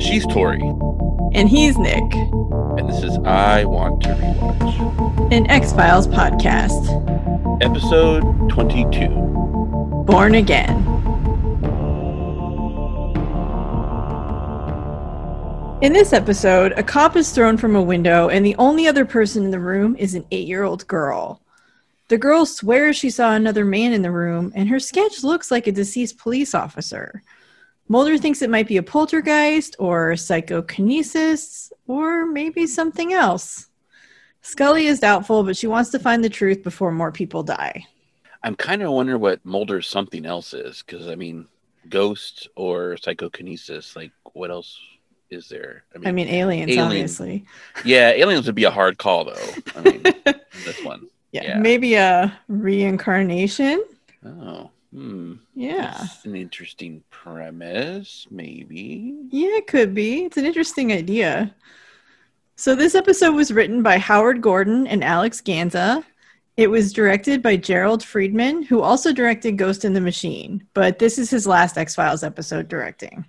She's Tori, And he's Nick, and this is I Want to Rewatch. an X Files podcast. Episode 22. Born Again. In this episode, a cop is thrown from a window, and the only other person in the room is an eight year old girl. The girl swears she saw another man in the room, and her sketch looks like a deceased police officer. Mulder thinks it might be a poltergeist or psychokinesis or maybe something else. Scully is doubtful, but she wants to find the truth before more people die. I'm kind of wondering what Mulder's something else is, because I mean, ghost or psychokinesis, like what else is there? I mean, aliens, Alien. obviously. yeah, aliens would be a hard call, though. I mean, this one. Yeah, Yeah. maybe a reincarnation. Oh, hmm. Yeah. That's an interesting premise, maybe. Yeah, it could be. It's an interesting idea. So, this episode was written by Howard Gordon and Alex Gansa. It was directed by Jerrold Freedman, who also directed Ghost in the Machine, but this is his last X Files episode directing.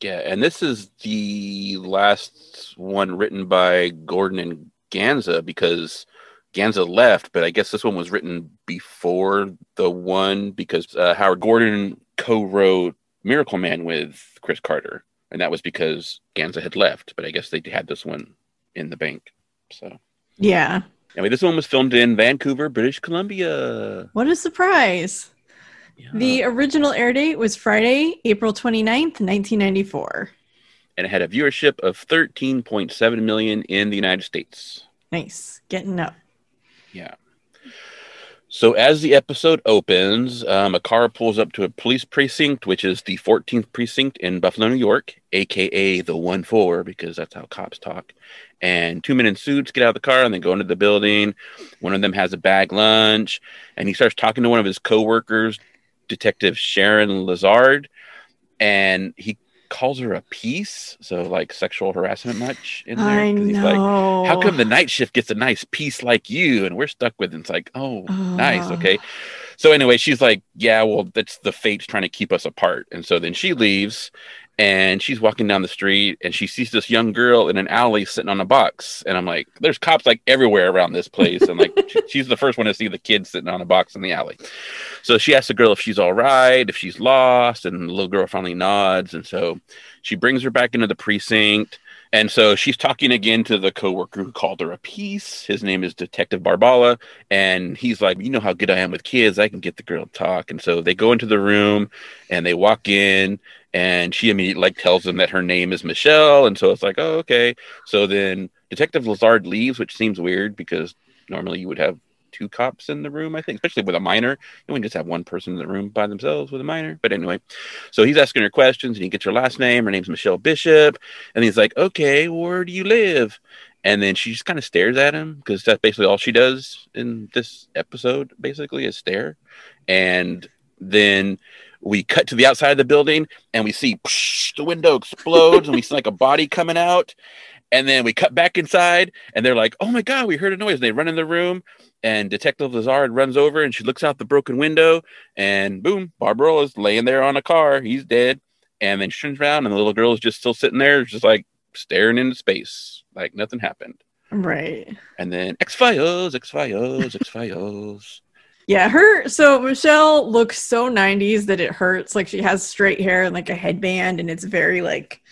Yeah, and this is the last one written by Gordon and Ganza because Gansa left, but I guess this one was written before the one because uh, Howard Gordon co-wrote Miracle Man with Chris Carter, and that was because Gansa had left. But I guess they had this one in the bank. So Yeah. anyway, this one was filmed in Vancouver, British Columbia. What a surprise. Yeah. The original air date was Friday, April 29th, 1994. and it had a viewership of 13.7 million in the United States. Nice. Getting up. Yeah. So as the episode opens, um, a car pulls up to a police precinct, which is the 14th precinct in Buffalo, New York, aka the one four, because that's how cops talk. And two men in suits get out of the car and they go into the building. One of them has a bag lunch, and he starts talking to one of his coworkers, Detective Sharon Lazard, and he calls her a piece. So like sexual harassment much in there. I 'Cause he's know. like, how come the night shift gets a nice piece like you and we're stuck with it? It's like, oh, nice, okay. So anyway, she's like, yeah, well, that's the fates trying to keep us apart. And so then she leaves and she's walking down the street and she sees this young girl in an alley sitting on a box. And I'm like, there's cops like everywhere around this place. And like, she- she's the first one to see the kid sitting on a box in the alley. So she asks the girl if she's all right, if she's lost. And the little girl finally nods. And so she brings her back into the precinct. And so she's talking again to the coworker who called her a piece. His name is Detective Barbala. And he's like, You know how good I am with kids. I can get the girl to talk. And so they go into the room and they walk in and she immediately like tells them that her name is Michelle. And so it's like, Oh, okay. So then Detective Lazard leaves, which seems weird because normally you would have two cops in the room, I think, especially with a minor. You wouldn't just have one person in the room by themselves with a minor. But anyway, so he's asking her questions and he gets her last name. Her name's Michelle Bishop. And he's like, okay, where do you live? And then she just kind of stares at him because that's basically all she does in this episode, basically, is stare. And then we cut to the outside of the building and we see psh, the window explodes and we see like a body coming out. And then we cut back inside and they're like, oh my God, we heard a noise. And they run in the room and Detective Lazard runs over and she looks out the broken window and boom, Barbala is laying there on a car. He's dead. And then she turns around and the little girl is just still sitting there, just like staring into space, like nothing happened. Right. And then X Files, X Files, X Files. Yeah, her so Michelle looks so 90s that it hurts. Like she has straight hair and like a headband, and it's very like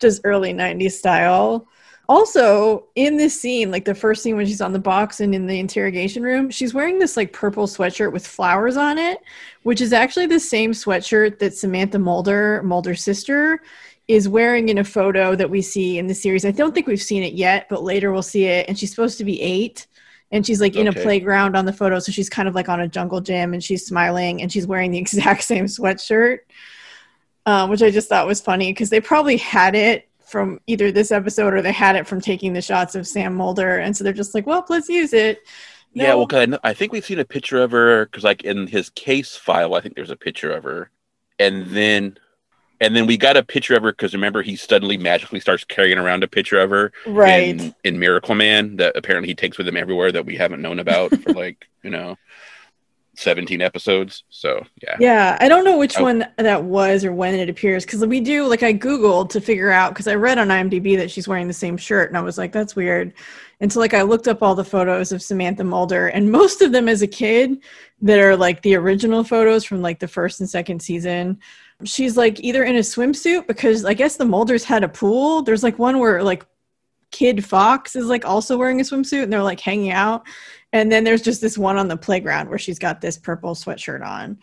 just early 90s style. Also, in this scene, like the first scene when she's on the box and in the interrogation room, she's wearing this like purple sweatshirt with flowers on it, which is actually the same sweatshirt that Samantha Mulder, Mulder's sister, is wearing in a photo that we see in the series. I don't think we've seen it yet, but later we'll see it. And she's supposed to be eight. And she's like in Okay. a playground on the photo. So she's kind of like on a jungle gym and she's smiling and she's wearing the exact same sweatshirt, um, which I just thought was funny because they probably had it from either this episode or they had it from taking the shots of Sam Mulder. And so they're just like, well, let's use it. Yeah, well, 'cause I, I think we've seen a picture of her because, like, in his case file, I think there's a picture of her, and then, and then we got a picture of her because remember he suddenly magically starts carrying around a picture of her right. in, in Miracle Man that apparently he takes with him everywhere that we haven't known about for like you know. 17 episodes. So yeah. Yeah, I don't know which I- one that was or when it appears because we do like I googled to figure out because I read on IMDb that she's wearing the same shirt and I was like that's weird. And so like I looked up all the photos of Samantha Mulder and most of them as a kid that are like the original photos from like the first and second season. She's like either in a swimsuit because I guess the Mulders had a pool. There's like one where like Kid Fox is like also wearing a swimsuit and they're like hanging out. And then there's just this one on the playground where she's got this purple sweatshirt on.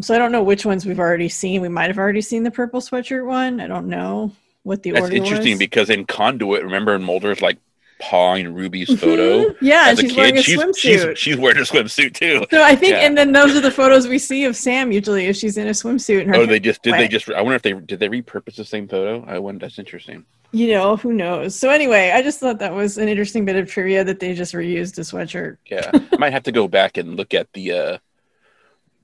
So I don't know which ones we've already seen. We might have already seen the purple sweatshirt one. I don't know what the That's order interesting was. because in Conduit, remember in Mulder's like pawing Ruby's photo. Mhm. Yeah, As a she's wearing kid, a she's, swimsuit. she's she's wearing a swimsuit too. so I think, Yeah. and then those are the photos we see of Sam usually if she's in a swimsuit. And her Oh, they just did. They just. I wonder if they did. They repurpose the same photo. I wonder. That's interesting. You know, who knows? So anyway, I just thought that was an interesting bit of trivia that they just reused a sweatshirt. Yeah, I might have to go back and look at the uh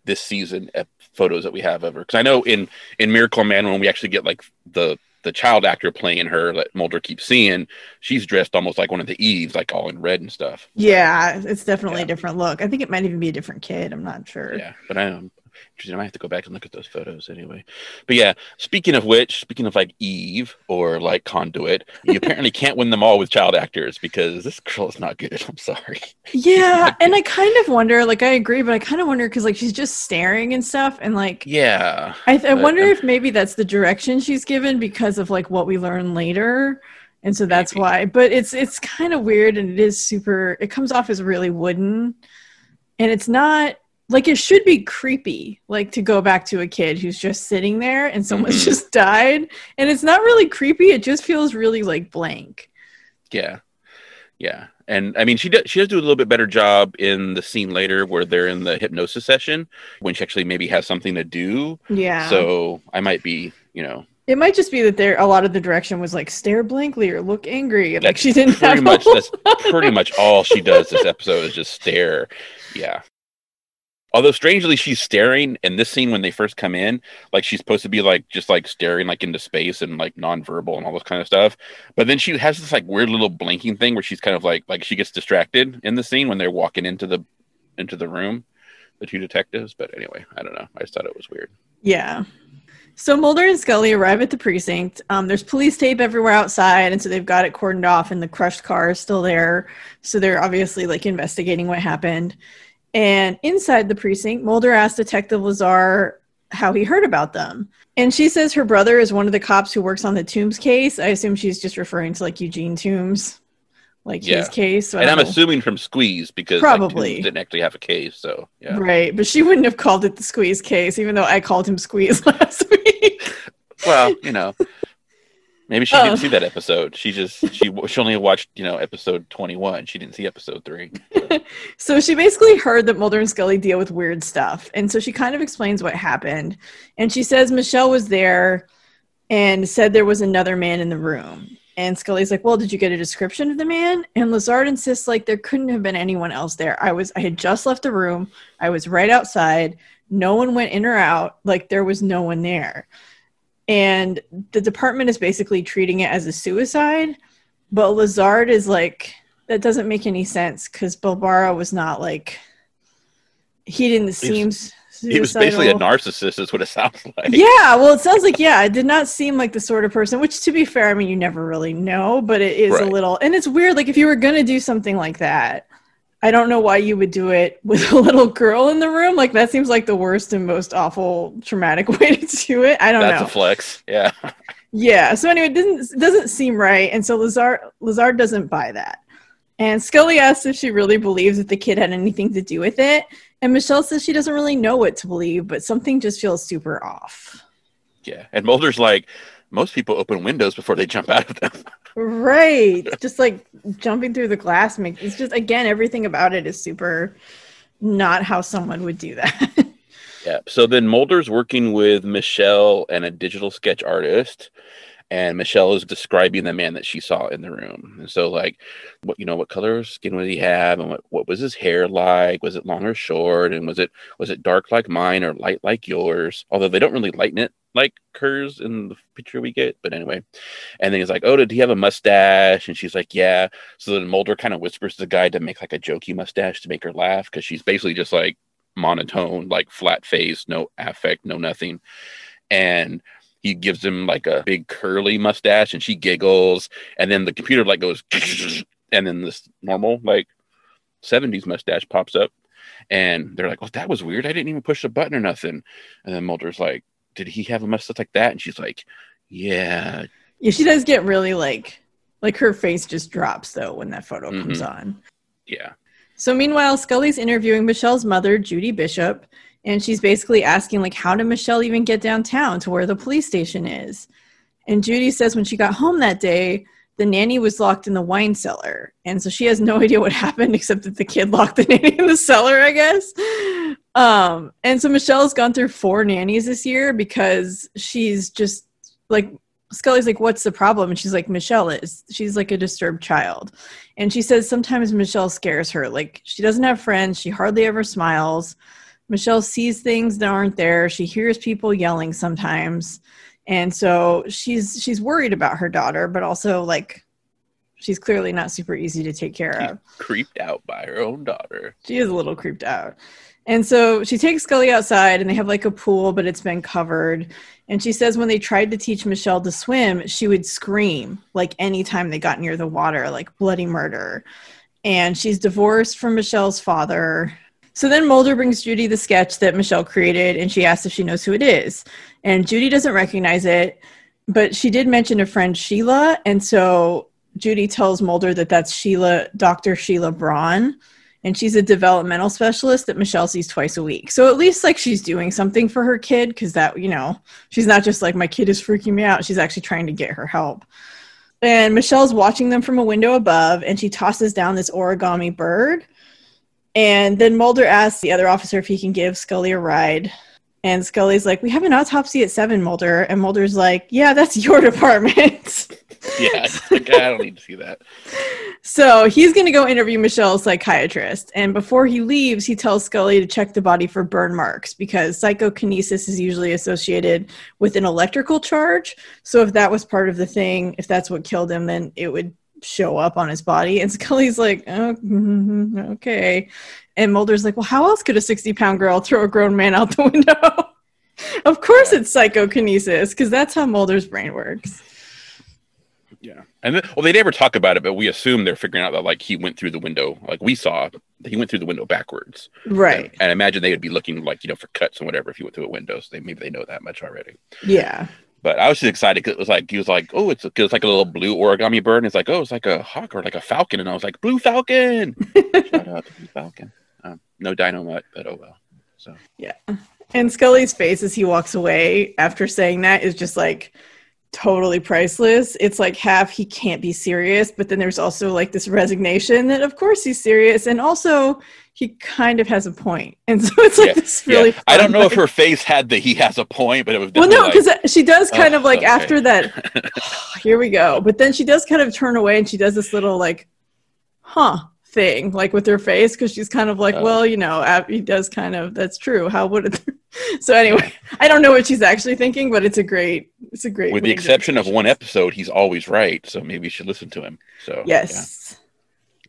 this season photos that we have of her because I know in in Miracle Man when we actually get like the the child actor playing her that Mulder keeps seeing, she's dressed almost like one of the Eves, like all in red and stuff. Yeah, it's definitely Yeah. a different look. I think it might even be a different kid. I'm not sure. Yeah, but I am interested. I might have to go back and look at those photos anyway. But yeah, speaking of which, speaking of like Eve or like Conduit, you apparently can't win them all with child actors because this girl is not good. I'm sorry. Yeah, and I kind of wonder, like, I agree, but I kind of wonder because, like, she's just staring and stuff, and like, Yeah, I, th- I wonder um, if maybe that's the direction she's given because of like what we learn later, and so that's Maybe. why. But it's it's kind of weird, and it is super. It comes off as really wooden, and it's not like it should be creepy, like to go back to a kid who's just sitting there and someone's Mhm. just died, and it's not really creepy. It just feels really like blank. Yeah, yeah, and I mean, she does she does do a little bit better job in the scene later where they're in the hypnosis session when she actually maybe has something to do. Yeah. So I might be, you know, It might just be that there a lot of the direction was like stare blankly or look angry. and, Like she didn't pretty have much that's pretty much all she does this episode is just stare. Yeah. Although strangely she's staring in this scene when they first come in, like she's supposed to be like just like staring like into space and like nonverbal and all this kind of stuff. But then she has this like weird little blinking thing where she's kind of like like she gets distracted in the scene when they're walking into the into the room, the two detectives. But anyway, I don't know. I just thought it was weird. Yeah. So Mulder and Scully arrive at the precinct. Um, there's police tape everywhere outside, and so they've got it cordoned off, and the crushed car is still there. So they're obviously like investigating what happened. And inside the precinct, Mulder asks Detective Lazard how he heard about them. And she says her brother is one of the cops who works on the Toombs case. I assume she's just referring to like Eugene Toombs, like his case. So and I'm know. assuming from Squeeze because Probably. Toombs didn't actually have a case. So yeah. Right, but she wouldn't have called it the squeeze case, even though I called him squeeze last week. Well, you know, maybe she Oh. didn't see that episode. She just she she only watched you know episode twenty one. She didn't see episode three. So she basically heard that Mulder and Scully deal with weird stuff. And so she kind of explains what happened. And she says Michelle was there and said there was another man in the room. And Scully's like, Well, did you get a description of the man? And Lazard insists like there couldn't have been anyone else there. I was I had just left the room. I was right outside. No one went in or out. Like there was no one there. And the department is basically treating it as a suicide. But Lazard is like, that doesn't make any sense because Barbala was not like he didn't seem He was basically a narcissist, is what it sounds like. Yeah, well, it sounds like yeah, it did not seem like the sort of person. Which, to be fair, I mean, you never really know, but it is a little, and it's weird. Like if you were gonna do something like that, I don't know why you would do it with a little girl in the room. Like that seems like the worst and most awful, traumatic way to do it. I don't That's know. That's a flex. Yeah. Yeah. So anyway, it doesn't doesn't seem right, and so Lazard Lazard doesn't buy that. And Scully asks if she really believes that the kid had anything to do with it, and Michelle says she doesn't really know what to believe, but something just feels super off. Yeah. And Mulder's like, most people open windows before they jump out of them. Right. just like jumping through the glass makes it's just again everything about it is super not how someone would do that. Yeah. So then Mulder's working with Michelle and a digital sketch artist, and Michelle is describing the man that she saw in the room. And so, like, what you know, what color skin would he have, and what, what was his hair like? Was it long or short? And was it was it dark like mine or light like yours? Although they don't really lighten it like hers in the picture we get. But anyway, and then he's like, "Oh, did he have a mustache?" And she's like, "Yeah." So then Mulder kind of whispers to the guy to make like a jokey mustache to make her laugh because she's basically just like monotone, like flat face, no affect, no nothing. And he gives him like a big curly mustache and she giggles. And then the computer like goes, and then this normal, like 70s mustache pops up. And they're like, oh, that was weird. I didn't even push the button or nothing. And then Mulder's like, did he have a mustache like that? And she's like, yeah. Yeah, she does get really like, like her face just drops though when that photo mm-hmm. comes on. Yeah. So meanwhile, Scully's interviewing Michelle's mother, Judy Bishop, and she's basically asking like how did Michelle even get downtown to where the police station is? And Judy says when she got home that day, the nanny was locked in the wine cellar. And so she has no idea what happened except that the kid locked the nanny in the cellar, I guess. Um, and so Michelle's gone through four nannies this year because she's just like Scully's like, What's the problem? And she's like, Michelle is. She's like a disturbed child. And she says sometimes Michelle scares her. Like, she doesn't have friends. She hardly ever smiles. Michelle sees things that aren't there. She hears people yelling sometimes. And so she's she's worried about her daughter, but also like she's clearly not super easy to take care she's of. Creeped out by her own daughter. She is a little creeped out. And so she takes Scully outside and they have like a pool, but it's been covered. And she says when they tried to teach Michelle to swim, she would scream like anytime they got near the water, like bloody murder. And she's divorced from Michelle's father. So then Mulder brings Judy the sketch that Michelle created and she asks if she knows who it is. And Judy doesn't recognize it, but she did mention a friend, Sheila. And so Judy tells Mulder that that's Sheila, Dr. Sheila Braun and she's a developmental specialist that Michelle sees twice a week. So at least like she's doing something for her kid because that, you know, she's not just like my kid is freaking me out. She's actually trying to get her help. And Michelle's watching them from a window above and she tosses down this origami bird. And then Mulder asks the other officer if he can give Scully a ride. And Scully's like, We have an autopsy at seven, Mulder. And Mulder's like, Yeah, that's your department. yeah, like, I don't need to see that. So he's going to go interview Michelle's psychiatrist. And before he leaves, he tells Scully to check the body for burn marks because psychokinesis is usually associated with an electrical charge. So if that was part of the thing, if that's what killed him, then it would show up on his body. And Scully's like, oh, mm-hmm, okay. And Mulder's like, well, how else could a 60 pound girl throw a grown man out the window? of course it's psychokinesis because that's how Mulder's brain works. Yeah, and then, well, they never talk about it, but we assume they're figuring out that like he went through the window, like we saw, that he went through the window backwards, right? And, and imagine they would be looking like you know for cuts and whatever if he went through a window. So they maybe they know that much already. Yeah. But I was just excited because it was like he was like, oh, it's a, it's like a little blue origami bird, and it's like, oh, it's like a hawk or like a falcon, and I was like, blue falcon. Shout out to blue falcon. Um, no dynamite, but oh well. So yeah. And Scully's face as he walks away after saying that is just like totally priceless. It's like half he can't be serious, but then there's also like this resignation that of course he's serious and also he kind of has a point. And so it's like yeah, this really yeah. I don't know like, if her face had the he has a point, but it was Well no, because like, uh, she does kind oh, of like okay. after that here we go. But then she does kind of turn away and she does this little like huh thing like with her face because she's kind of like oh. well you know he does kind of that's true how would it so anyway i don't know what she's actually thinking but it's a great it's a great with the exception of one episode he's always right so maybe you should listen to him so yes.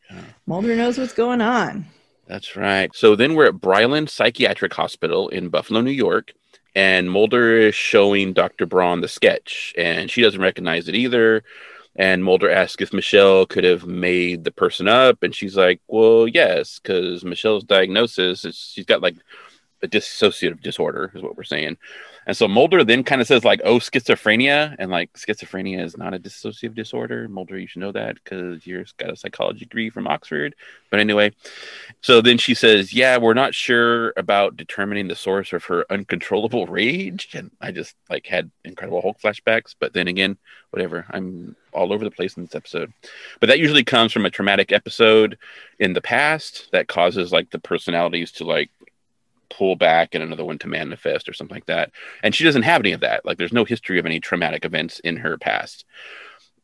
Yeah. mulder knows what's going on. That's right. So then we're at Brylin psychiatric hospital in buffalo new york and mulder is showing dr braun the sketch and she doesn't recognize it either and Mulder asks if Michelle could have made the person up, and she's like, "Well, yes, because Michelle's diagnosis is she's got like a dissociative disorder, is what we're saying." And so Mulder then kind of says like, "Oh, schizophrenia," and like schizophrenia is not a dissociative disorder. Mulder, you should know that because you're got a psychology degree from Oxford. But anyway, so then she says, "Yeah, we're not sure about determining the source of her uncontrollable rage." And I just like had Incredible Hulk flashbacks. But then again, whatever. I'm all over the place in this episode. But that usually comes from a traumatic episode in the past that causes like the personalities to like pull back and another one to manifest or something like that. And she doesn't have any of that. Like there's no history of any traumatic events in her past.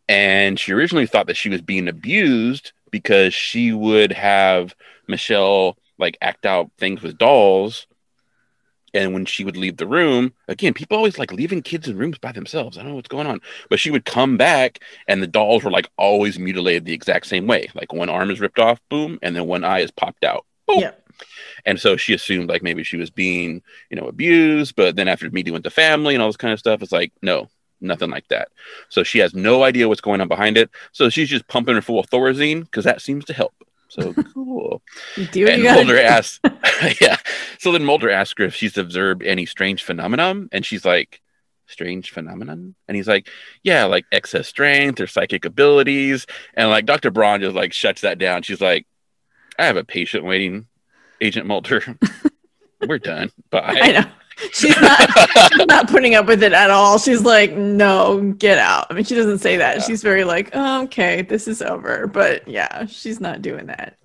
And she originally thought that she was being abused because she would have Michelle like act out things with dolls. And when she would leave the room, again, people always like leaving kids in rooms by themselves. I don't know what's going on. But she would come back and the dolls were like always mutilated the exact same way. Like one arm is ripped off, boom, and then one eye is popped out. Boom. Yep And so she assumed like maybe she was being, you know, abused. But then after meeting with the family and all this kind of stuff, it's like, no, nothing like that. So she has no idea what's going on behind it. So she's just pumping her full of Thorazine because that seems to help. So cool. Do what and Mulder asks, yeah. So then Mulder asks her if she's observed any strange phenomenon, and she's like, "Strange phenomenon?" And he's like, "Yeah, like excess strength or psychic abilities." And like Dr. Braun just like shuts that down. She's like, "I have a patient waiting, Agent Mulder. We're done. Bye." I know. She's not she's not putting up with it at all. She's like, no, get out. I mean, she doesn't say that. Yeah. She's very like, oh, okay, this is over. But yeah, she's not doing that.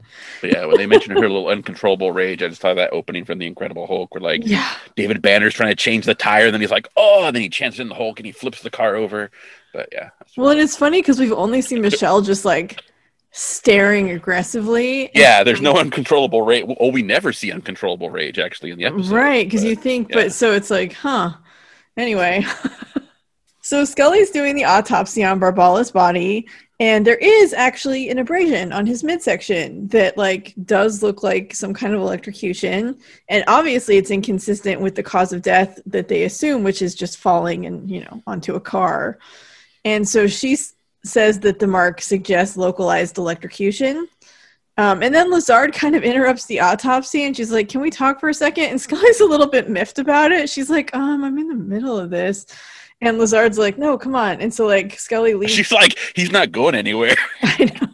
But yeah, when they mentioned her little uncontrollable rage, I just thought that opening from the Incredible Hulk, where like Yeah. David Banner's trying to change the tire, and then he's like, "Oh!" And then he chances in the Hulk, and he flips the car over. But yeah, Well, and it's funny because we've only seen Michelle just like staring aggressively. Yeah, there's no uncontrollable rage. Oh, we never see uncontrollable rage actually in the episode. Right, because you think, yeah. but so it's like, huh. Anyway, so Scully's doing the autopsy on Barbala's body, and there is actually an abrasion on his midsection that like does look like some kind of electrocution, and obviously it's inconsistent with the cause of death that they assume, which is just falling and you know onto a car. And so she s- says that the mark suggests localized electrocution. Um, and then Lazard kind of interrupts the autopsy and she's like, Can we talk for a second? And Scully's a little bit miffed about it. She's like, Um, I'm in the middle of this. And Lazard's like, No, come on. And so, like, Scully leaves. She's like, he's not going anywhere. I know.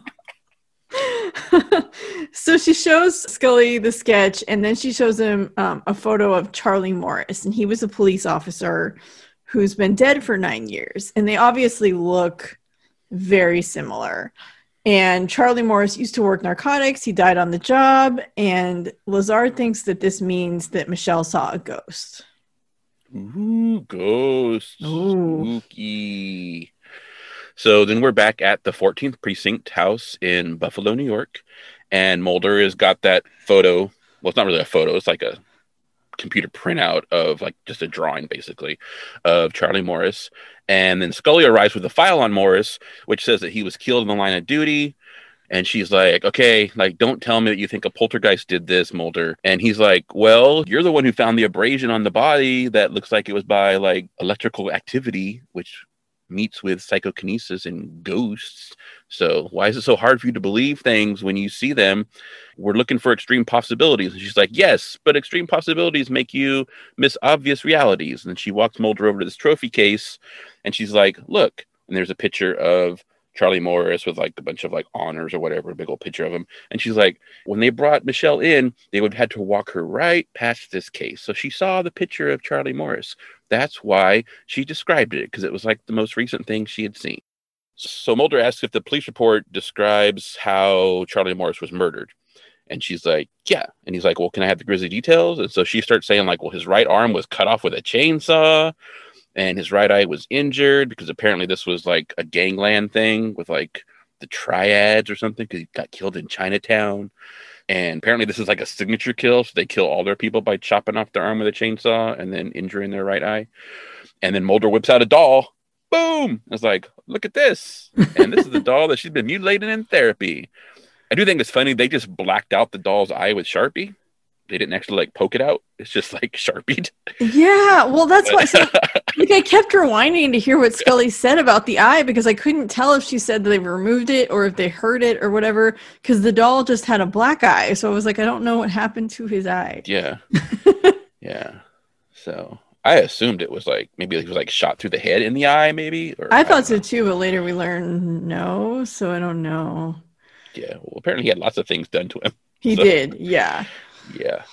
so she shows Scully the sketch and then she shows him um, a photo of Charlie Morris. And he was a police officer who's been dead for nine years. And they obviously look very similar. And Charlie Morris used to work narcotics. He died on the job. And Lazard thinks that this means that Michelle saw a ghost. Ooh, ghosts. Ooh. Spooky. So then we're back at the 14th precinct house in Buffalo, New York, and Mulder has got that photo. Well, it's not really a photo; it's like a computer printout of like just a drawing, basically, of Charlie Morris. And then Scully arrives with a file on Morris, which says that he was killed in the line of duty. And she's like, okay, like, don't tell me that you think a poltergeist did this, Mulder. And he's like, well, you're the one who found the abrasion on the body that looks like it was by like electrical activity, which meets with psychokinesis and ghosts. So why is it so hard for you to believe things when you see them? We're looking for extreme possibilities. And she's like, yes, but extreme possibilities make you miss obvious realities. And she walks Mulder over to this trophy case and she's like, look. And there's a picture of Charlie Morris with like a bunch of like honors or whatever, a big old picture of him. And she's like, when they brought Michelle in, they would have had to walk her right past this case. So she saw the picture of Charlie Morris. That's why she described it, because it was like the most recent thing she had seen. So Mulder asks if the police report describes how Charlie Morris was murdered. And she's like, yeah. And he's like, well, can I have the grisly details? And so she starts saying, like, well, his right arm was cut off with a chainsaw and his right eye was injured because apparently this was like a gangland thing with like the triads or something because he got killed in Chinatown. And apparently this is like a signature kill. So they kill all their people by chopping off their arm with a chainsaw and then injuring their right eye. And then Mulder whips out a doll. Boom! It's like, look at this. And this is the doll that she's been mutilating in therapy. I do think it's funny. They just blacked out the doll's eye with Sharpie. They didn't actually like poke it out. It's just like Sharpied. Yeah, well, that's why. So, like, I kept rewinding to hear what Scully said about the eye because I couldn't tell if she said that they removed it or if they hurt it or whatever. Because the doll just had a black eye, so I was like, I don't know what happened to his eye. Yeah. yeah. So I assumed it was like maybe he was like shot through the head in the eye, maybe. Or, I don't thought so know. too, but later we learned no, so I don't know. Yeah. Well, apparently he had lots of things done to him. He So- did, yeah. Yeah.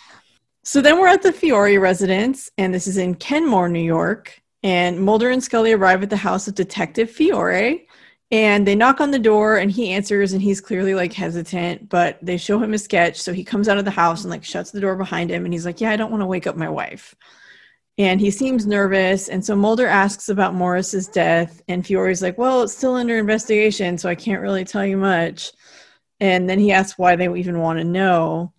So then we're at the Fiore residence, and this is in Kenmore, New York. And Mulder and Scully arrive at the house of Detective Fiore, and they knock on the door, and he answers, and he's clearly like hesitant, but they show him a sketch. So he comes out of the house and like shuts the door behind him, and he's like, Yeah, I don't want to wake up my wife. And he seems nervous. And so Mulder asks about Morris's death, and Fiore's like, Well, it's still under investigation, so I can't really tell you much. And then he asks why they even want to know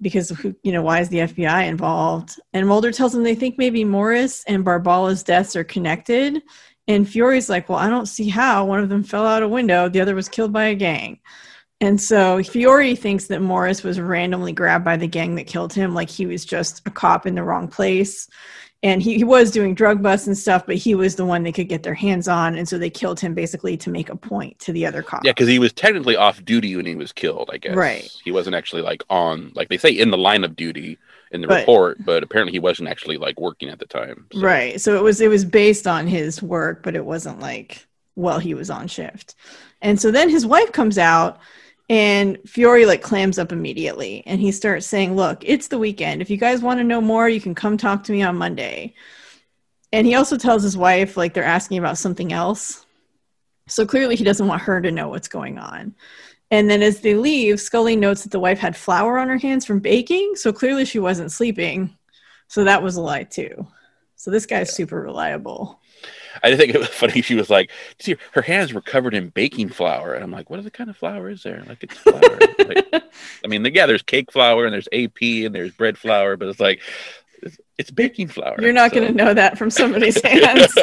because who you know why is the FBI involved? And Mulder tells him they think maybe Morris and Barbala's deaths are connected. And Fiore's like, well, I don't see how. One of them fell out a window, the other was killed by a gang. And so Fiore thinks that Morris was randomly grabbed by the gang that killed him, like he was just a cop in the wrong place. And he, he was doing drug busts and stuff, but he was the one they could get their hands on. And so they killed him basically to make a point to the other cop. Yeah, because he was technically off duty when he was killed, I guess. Right. He wasn't actually like on, like they say in the line of duty in the But- report, but apparently he wasn't actually like working at the time. So- Right. So it was it was based on his work, but it wasn't like while he was on shift. And so then his wife comes out and Fiore like clams up immediately and he starts saying, "Look, it's the weekend. If you guys want to know more, you can come talk to me on Monday." And he also tells his wife like they're asking about something else. So clearly he doesn't want her to know what's going on. And then as they leave, Scully notes that the wife had flour on her hands from baking, so clearly she wasn't sleeping. So that was a lie too. So this guy's super reliable. I think it was funny. She was like, "See, her hands were covered in baking flour," and I'm like, "What other kind of flour is there? Like it's flour." like, I mean, yeah, there's cake flour and there's AP and there's bread flour, but it's like it's, it's baking flour. You're not so- going to know that from somebody's hands.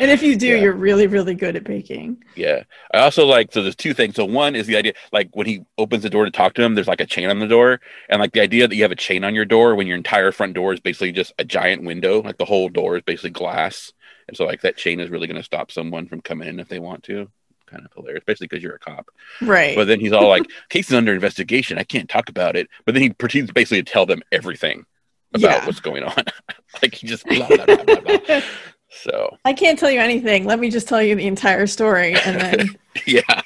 And if you do, Yeah. you're really, really good at baking. Yeah. I also like so there's two things. So one is the idea like when he opens the door to talk to him, there's like a chain on the door. And like the idea that you have a chain on your door when your entire front door is basically just a giant window, like the whole door is basically glass. And so like that chain is really gonna stop someone from coming in if they want to. Kind of hilarious, especially because you're a cop. Right. But then he's all like, case is under investigation. I can't talk about it. But then he proceeds basically to tell them everything about Yeah. what's going on. like he just blah blah blah blah blah. So I can't tell you anything. Let me just tell you the entire story. And then, yeah.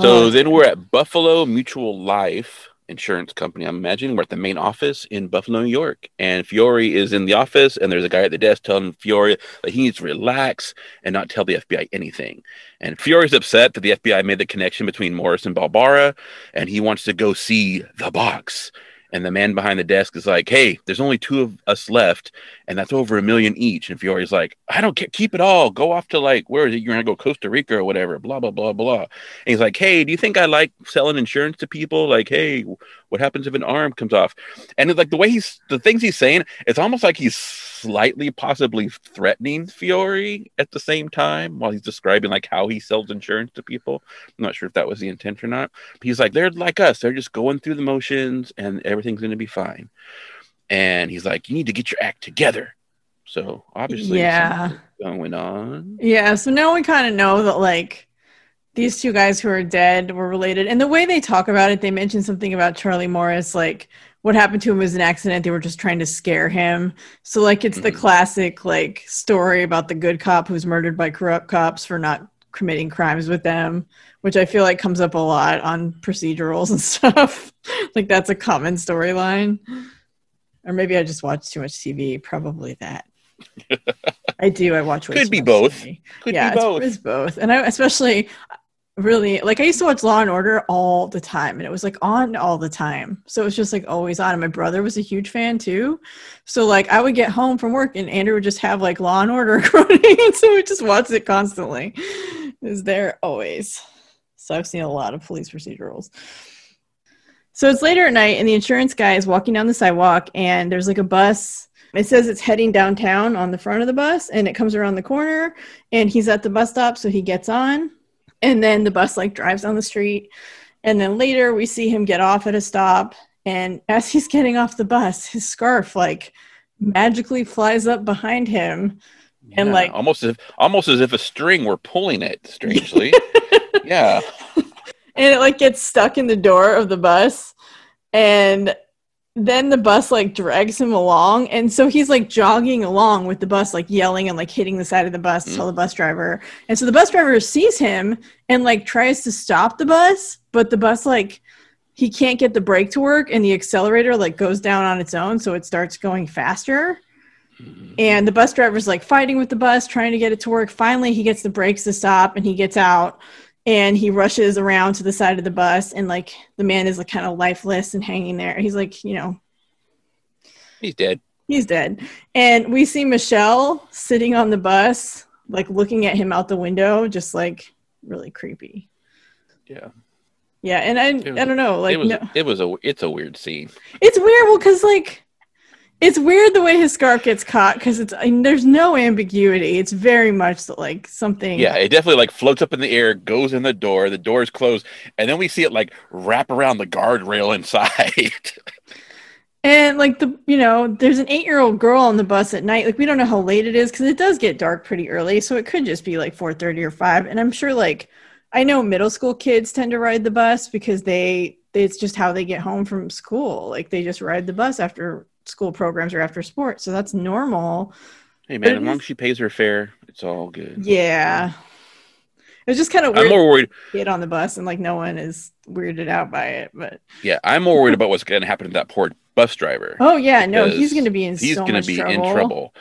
So Oh. then we're at Buffalo Mutual Life Insurance Company. I'm imagining we're at the main office in Buffalo, New York. And Fiore is in the office, and there's a guy at the desk telling Fiore that he needs to relax and not tell the FBI anything. And Fiore's upset that the FBI made the connection between Morris and Barbala, and he wants to go see the box. And the man behind the desk is like, "Hey, there's only two of us left, and that's over a million each." And Fiore's like, "I don't care. Keep it all. Go off to like where is it? You're gonna go Costa Rica or whatever." Blah blah blah blah. And he's like, "Hey, do you think I like selling insurance to people? Like, hey, what happens if an arm comes off?" And it's like the way he's the things he's saying, it's almost like he's slightly possibly threatening Fiore at the same time while he's describing like how he sells insurance to people. I'm not sure if that was the intent or not. He's like, they're like us. They're just going through the motions and everything's going to be fine. And he's like, you need to get your act together. So obviously, Yeah. going on. yeah. So now we kind of know that, like, these two guys who are dead were related. And the way they talk about it, they mention something about Charlie Morris, like, what happened to him was an accident. They were just trying to scare him. So, like, it's the Mhm. classic, like, story about the good cop who's murdered by corrupt cops for not committing crimes with them, which I feel like comes up a lot on procedurals and stuff. like, that's a common storyline. Or maybe I just watch too much TV. Probably that. I do. I watch. Could be both. Could yeah, be it's- It's, both, and I especially really like I used to watch Law and Order all the time, and it was like on all the time, so it was just like always on. And my brother was a huge fan too, so like I would get home from work, and Andrew would just have like Law and Order running, and so we just watched it constantly. Was there always. So I've seen a lot of police procedurals. So it's later at night, and the insurance guy is walking down the sidewalk, and there's like a bus. It says it's heading downtown on the front of the bus, and it comes around the corner, and he's at the bus stop, so he gets on, and then the bus like drives down the street, and then later we see him get off at a stop, and as he's getting off the bus, his scarf like magically flies up behind him, and, Yeah, like- almost as if almost as if a string were pulling it strangely. yeah. and it like gets stuck in the door of the bus and then the bus like drags him along and so he's like jogging along with the bus like yelling and like hitting the side of the bus to mm. tell the bus driver. And so the bus driver sees him and like tries to stop the bus but the bus like he can't get the brake to work and the accelerator like goes down on its own so it starts going faster. Mm-hmm. And the bus driver's like fighting with the bus trying to get it to work. Finally he gets the brakes to stop and he gets out and he rushes around to the side of the bus and like the man is like kind of lifeless and hanging there he's like you know He's dead. he's dead and we see michelle sitting on the bus like looking at him out the window just like really creepy Yeah. yeah and i, was- I don't know like it was no, it was a it's a weird scene. it's weird well because like It's weird the way his scarf gets caught because it's I mean, there's no ambiguity. It's very much like something. Yeah, it definitely like floats up in the air, goes in the door, the door is closed, and then we see it like wrap around the guardrail inside. And like the you know, there's an eight year old girl on the bus at night. Like we don't know how late it is because it does get dark pretty early, so it could just be like four thirty or five. And I'm sure like I know middle school kids tend to ride the bus because they it's just how they get home from school. Like they just ride the bus after school programs or after sports, so that's normal. hey man, as long as she pays her fare, it's all good. Yeah. It was just kind of I'm weird more worried. get on the bus and like no one is weirded out by it. But Yeah, I'm more worried about what's going to happen to that poor bus driver. oh yeah, no, he's going to be in He's so going to be trouble. in trouble.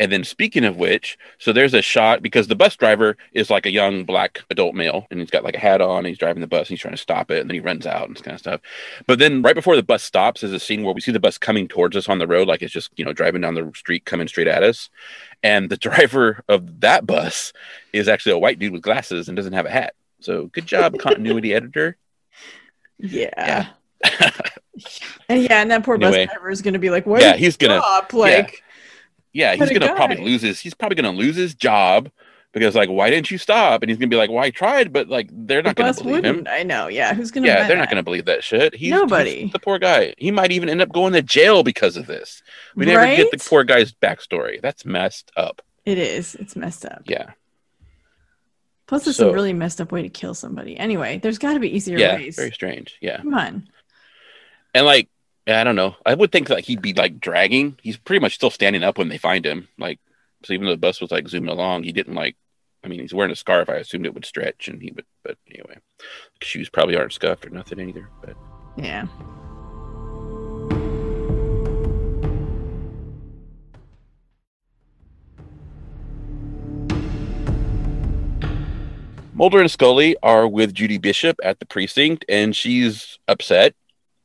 And then speaking of which, so there's a shot because the bus driver is like a young black adult male and he's got like a hat on, and he's driving the bus, and he's trying to stop it, and then he runs out and this kind of stuff. But then right before the bus stops is a scene where we see the bus coming towards us on the road, like it's just, you know, driving down the street coming straight at us. And the driver of that bus is actually a white dude with glasses and doesn't have a hat. So good job, continuity editor. Yeah. And yeah, and that poor Anyway. bus driver is going to be like, "What? Yeah, he's gonna- stop? like." Yeah, he's gonna guy. probably lose his he's probably gonna lose his job because like why didn't you stop? And he's gonna be like, Well, I tried, but like they're The not gonna believe him. I know. Yeah, who's going to? Yeah, they're not gonna believe that shit. He's Nobody. he's the poor guy. He might even end up going to jail because of this. We never get the poor guy's backstory. That's messed up. It is. It's messed up. Yeah. Plus, it's So- a really messed up way to kill somebody. Anyway, there's got to be easier yeah. ways. Very strange. Yeah. Come on. And like I don't know. I would think that he'd be like dragging. He's pretty much still standing up when they find him. Like so even though the bus was like zooming along, he didn't like I mean he's wearing a scarf. I assumed it would stretch and he would but anyway. Shoes probably aren't scuffed or nothing either. But Yeah. Mulder and Scully are with Judy Bishop at the precinct, and she's upset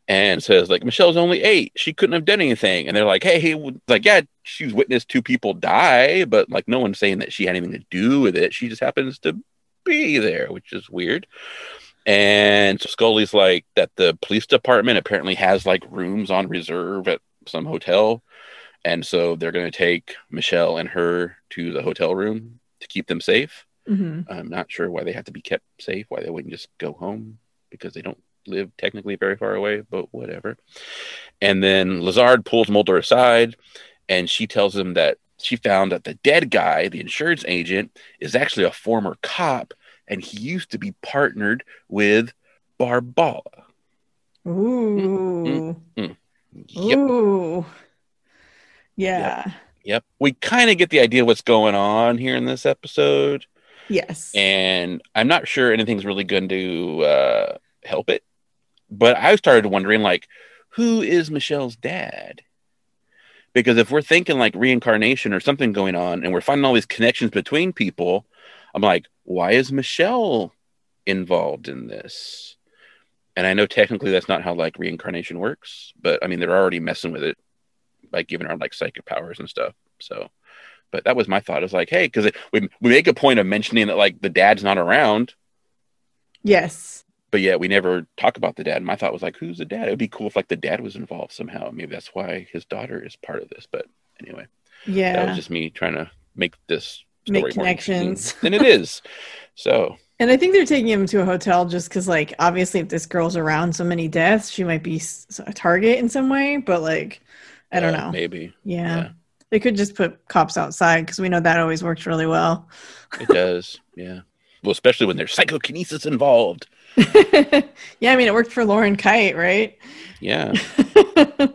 and says, like, Michelle's only eight. She couldn't have done anything. And they're like, hey, hey, like, yeah, she's witnessed two people die, but like, no one's saying that she had anything to do with it. She just happens to be there, which is weird. And so Scully's like, that the police department apparently has like rooms on reserve at some hotel. And so they're going to take Michelle and her to the hotel room to keep them safe. hmm I'm not sure why they have to be kept safe, why they wouldn't just go home because they don't live technically very far away, but whatever. And then Lazard pulls Mulder aside and she tells him that she found that the dead guy, the insurance agent, is actually a former cop and he used to be partnered with Barbala. Ooh. Yep. Ooh. Yeah. Yep. We kind of get the idea what's going on here in this episode. Yes. and I'm not sure anything's really going to uh, help it. But I started wondering, like, who is Michelle's dad? Because if we're thinking like reincarnation or something going on, and we're finding all these connections between people, I'm like, why is Michelle involved in this? And I know technically that's not how like reincarnation works, but I mean they're already messing with it by giving her like psychic powers and stuff. So, but that was my thought. Is like, hey, because we we make a point of mentioning that like the dad's not around, yes. But yet we never talk about the dad. My thought was like, who's the dad? It would be cool if like the dad was involved somehow. Maybe that's why his daughter is part of this. But anyway, that Yeah. was just me trying to make this story Make more connections. than it is. So And I think they're taking him to a hotel just because, like, obviously, if this girl's around so many deaths, she might be a target in some way. But, like, I don't uh, know. Maybe Yeah. yeah. They could just put cops outside because we know that always works really well. it does. Yeah. Well, especially when there's psychokinesis involved. yeah, I mean, it worked for Lauren Kyte, right? Yeah.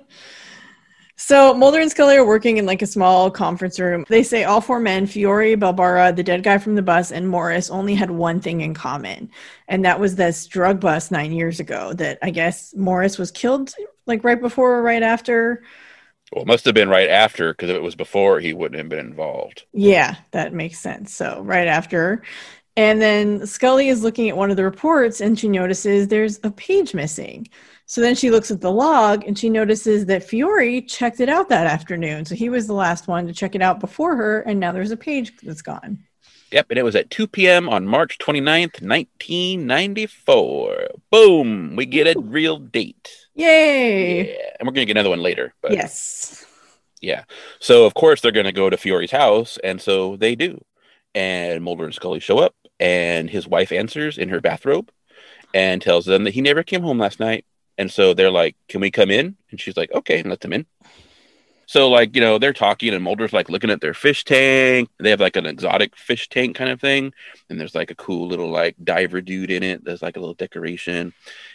so Mulder and Scully are working in like a small conference room. They say all four men, Fiore, Barbala, the dead guy from the bus, and Morris only had one thing in common. And that was this drug bust nine years ago that I guess Morris was killed like right before or right after. Well, it must have been right after because if it was before, he wouldn't have been involved. Yeah, that makes sense. So right after. And then Scully is looking at one of the reports and she notices there's a page missing. So then she looks at the log and she notices that Fiore checked it out that afternoon. So he was the last one to check it out before her, and now there's a page that's gone. Yep, and it was at 2 p.m. on March 29th, 1994. Boom, we get a real date. Yay! Yeah, and we're going to get another one later. But Yes. Yeah. So of course they're going to go to Fiore's house, and so they do. And Mulder and Scully show up, and his wife answers in her bathrobe, and tells them that he never came home last night. And so they're like, "Can we come in?" And she's like, "Okay," and let them in. So like you know they're talking, and Mulder's like looking at their fish tank. They have like an exotic fish tank kind of thing, and there's like a cool little like diver dude in it. There's like a little decoration,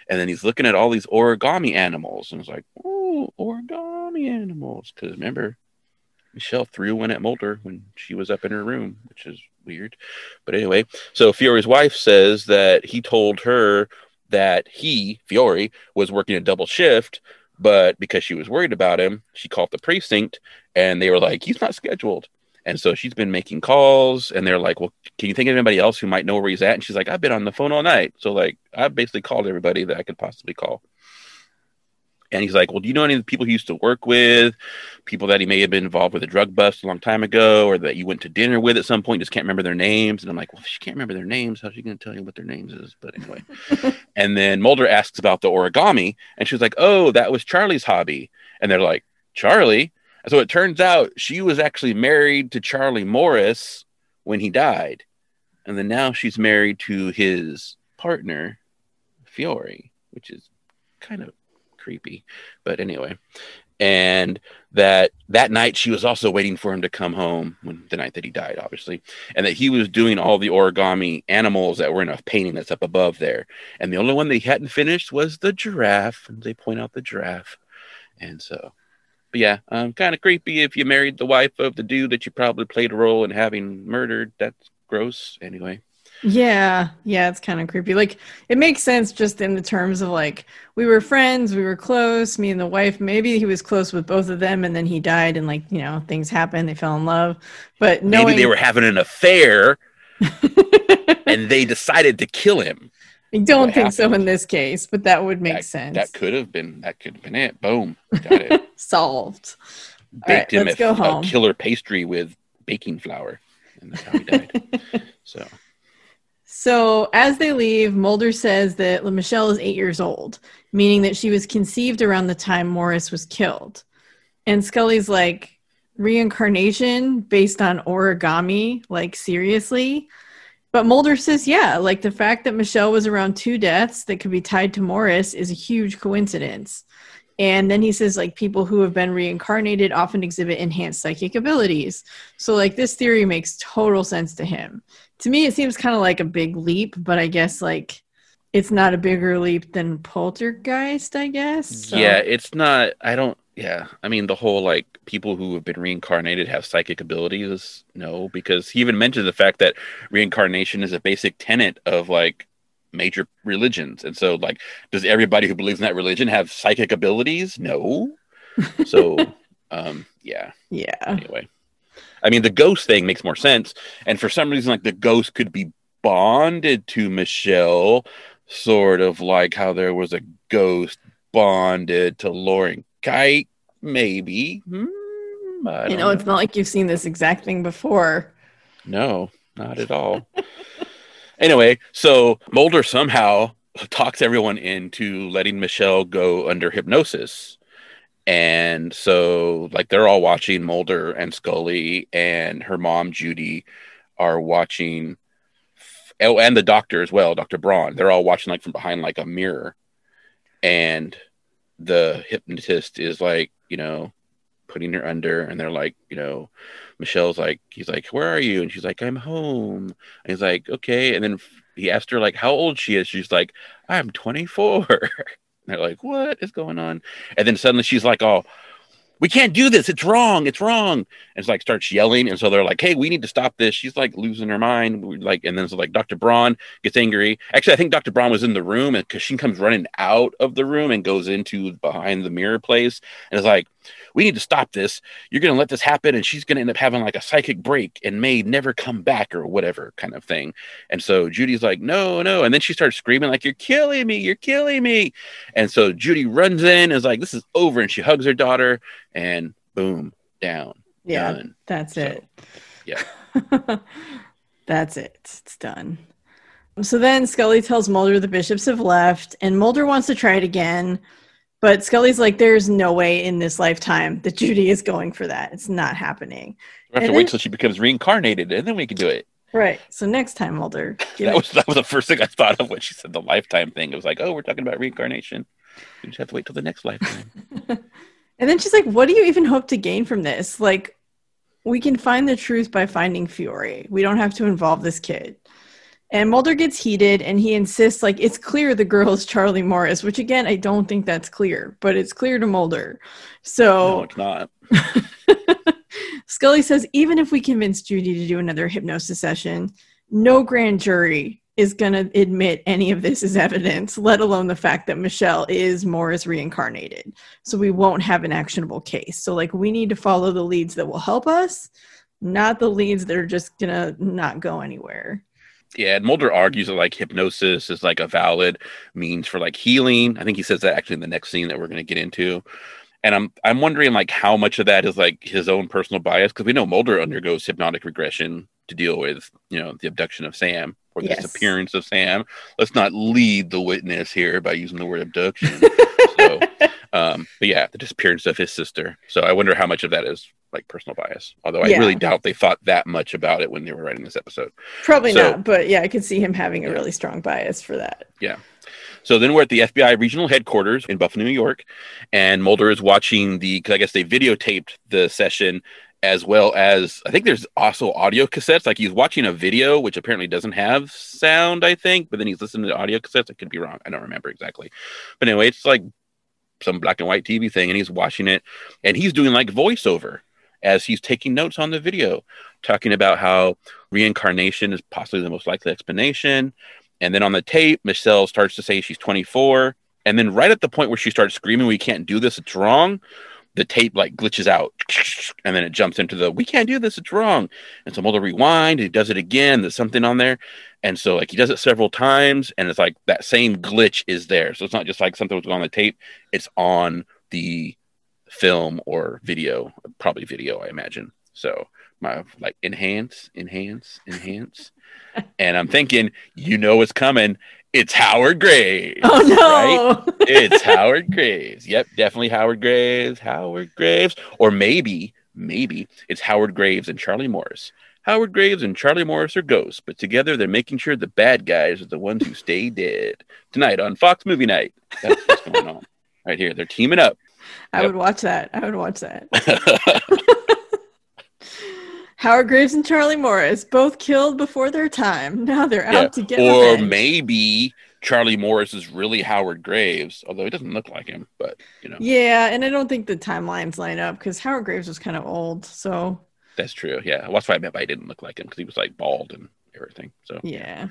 and then he's looking at all these origami animals, and it's like, "Ooh, origami animals!" Because remember, Michelle threw one at Mulder when she was up in her room, which is weird. But anyway, so Fiore's wife says that he told her that he, Fiore, was working a double shift, but because she was worried about him, she called the precinct and they were like, he's not scheduled. And so she's been making calls and they're like, well, can you think of anybody else who might know where he's at? And she's like, I've been on the phone all night. So, like, I've basically called everybody that I could possibly call. And he's like, Well, do you know any of the people he used to work with? People that he may have been involved with a drug bust a long time ago, or that you went to dinner with at some point, just can't remember their names. And I'm like, Well, if she can't remember their names, how's she going to tell you what their names is? But anyway. and then Mulder asks about the origami, and she's like, Oh, that was Charlie's hobby. And they're like, Charlie? And so it turns out she was actually married to Charlie Morris when he died. And then now she's married to his partner, Fiore, which is kind of creepy. But anyway, and that that night she was also waiting for him to come home when the night that he died, obviously, and that he was doing all the origami animals that were in a painting that's up above there, and the only one they hadn't finished was the giraffe, and they point out the giraffe, and so. But yeah, um, kind of creepy if you married the wife of the dude that you probably played a role in having murdered. That's gross. Anyway. Yeah, yeah, it's kind of creepy. Like it makes sense just in the terms of like we were friends, we were close, me and the wife. Maybe he was close with both of them, and then he died, and like you know things happened, they fell in love. But knowing... maybe they were having an affair, and they decided to kill him. I don't think happened. so in this case, but that would make that, sense. That could have been that could have been it. Boom, got it solved. Baked right, him a, a killer pastry with baking flour, and that's how he died. so. So as they leave, Mulder says that Michelle is eight years old, meaning that she was conceived around the time Morris was killed. And Scully's like, reincarnation based on origami? Like, seriously? But Mulder says, yeah, like the fact that Michelle was around two deaths that could be tied to Morris is a huge coincidence. And then he says, like, people who have been reincarnated often exhibit enhanced psychic abilities. So, like, this theory makes total sense to him. To me, it seems kind of like a big leap, but I guess, like, it's not a bigger leap than Poltergeist, I guess. So. Yeah, it's not. I don't. Yeah, I mean, the whole like people who have been reincarnated have psychic abilities. No, because he even mentioned the fact that reincarnation is a basic tenet of like major religions. And so, like, does everybody who believes in that religion have psychic abilities? No. So, um, yeah. Yeah. Anyway, I mean, the ghost thing makes more sense. And for some reason, like, the ghost could be bonded to Michelle, sort of like how there was a ghost bonded to Lauren Kyte, maybe. Hmm, you know, know, it's not like you've seen this exact thing before. No, not at all. anyway, so Mulder somehow talks everyone into letting Michelle go under hypnosis. And so, like, they're all watching Mulder and Scully, and her mom, Judy, are watching. Oh, and the doctor as well, Dr. Braun. They're all watching, like, from behind, like, a mirror. And the hypnotist is like, you know, putting her under, and they're like, you know, Michelle's like, he's like, where are you? And she's like, I'm home. And he's like, okay. And then he asked her like how old she is. She's like, I'm 24. they're like, what is going on? And then suddenly she's like, oh, we can't do this. It's wrong. It's wrong. And it's like starts yelling. And so they're like, hey, we need to stop this. She's like losing her mind. We're like, and then it's like Dr. Braun gets angry. Actually, I think Dr. Braun was in the room because she comes running out of the room and goes into behind the mirror place and is like, we need to stop this. You're going to let this happen. And she's going to end up having like a psychic break and may never come back or whatever kind of thing. And so Judy's like, no, no. And then she starts screaming, like, you're killing me. You're killing me. And so Judy runs in and is like, this is over. And she hugs her daughter and boom, down. Yeah. Done. That's so, it. Yeah. that's it. It's done. So then Scully tells Mulder the bishops have left, and Mulder wants to try it again But Scully's like, there's no way in this lifetime that Judy is going for that. It's not happening. We have And to wait then- till she becomes reincarnated, and then we can do it. Right. So next time, Mulder, That was that was the first thing I thought of when she said the lifetime thing. It was like, oh, we're talking about reincarnation. We just have to wait till the next lifetime. and then she's like, what do you even hope to gain from this? Like, we can find the truth by finding Fiore. We don't have to involve this kid. And Mulder gets heated and he insists, like, it's clear the girl is Charlie Morris, which again, I don't think that's clear, but it's clear to Mulder. So no, it's not. Scully says even if we convince Judy to do another hypnosis session, no grand jury is going to admit any of this as evidence, let alone the fact that Michelle is Morris reincarnated. So we won't have an actionable case. So, like, we need to follow the leads that will help us, not the leads that are just going to not go anywhere. Yeah, and Mulder argues that like hypnosis is like a valid means for like healing. I think he says that actually in the next scene that we're going to get into. And I'm I'm wondering like how much of that is like his own personal bias because we know Mulder undergoes hypnotic regression to deal with you know the abduction of Sam or the Yes. disappearance of Sam. Let's not lead the witness here by using the word abduction. so, um, but yeah, the disappearance of his sister. So I wonder how much of that is like personal bias. Although I Yeah. really doubt they thought that much about it when they were writing this episode. Probably So- not, but yeah, I could see him having a Yeah. really strong bias for that. Yeah. So then we're at the FBI regional headquarters in Buffalo, New York, and Mulder is watching the. Cause I guess they videotaped the session as well as I think there's also audio cassettes. Like he's watching a video, which apparently doesn't have sound, I think, but then he's listening to audio cassettes. I could be wrong. I don't remember exactly. But anyway, it's like some black and white TV thing, and he's watching it, and he's doing like voiceover as he's taking notes on the video, talking about how reincarnation is possibly the most likely explanation. And then on the tape, Michelle starts to say she's 24. And then right at the point where she starts screaming, we can't do this, it's wrong, the tape like glitches out. And then it jumps into the, we can't do this, it's wrong. And so Mulder rewind, he does it again, there's something on there. And so like he does it several times, and it's like that same glitch is there. So it's not just like something was on the tape, it's on the film or video, probably video, I imagine. So my like enhance, enhance, enhance. and I'm thinking, you know what's coming. It's Howard Graves. Oh right? no. It's Howard Graves. Yep, definitely Howard Graves. Howard Graves. Or maybe, maybe it's Howard Graves and Charlie Morris. Howard Graves and Charlie Morris are ghosts, but together they're making sure the bad guys are the ones who stay dead. Tonight on Fox Movie Night. That's what's going on. Right here. They're teaming up. I Yep. would watch that. I would watch that. Howard Graves and Charlie Morris, both killed before their time. Now they're Yeah, out to get or revenge. maybe Charlie Morris is really Howard Graves, although he doesn't look like him, but you know, Yeah, and I don't think the timelines line up because Howard Graves was kind of old. So that's true. Yeah. That's why I meant by he didn't look like him because he was like bald and everything. So yeah.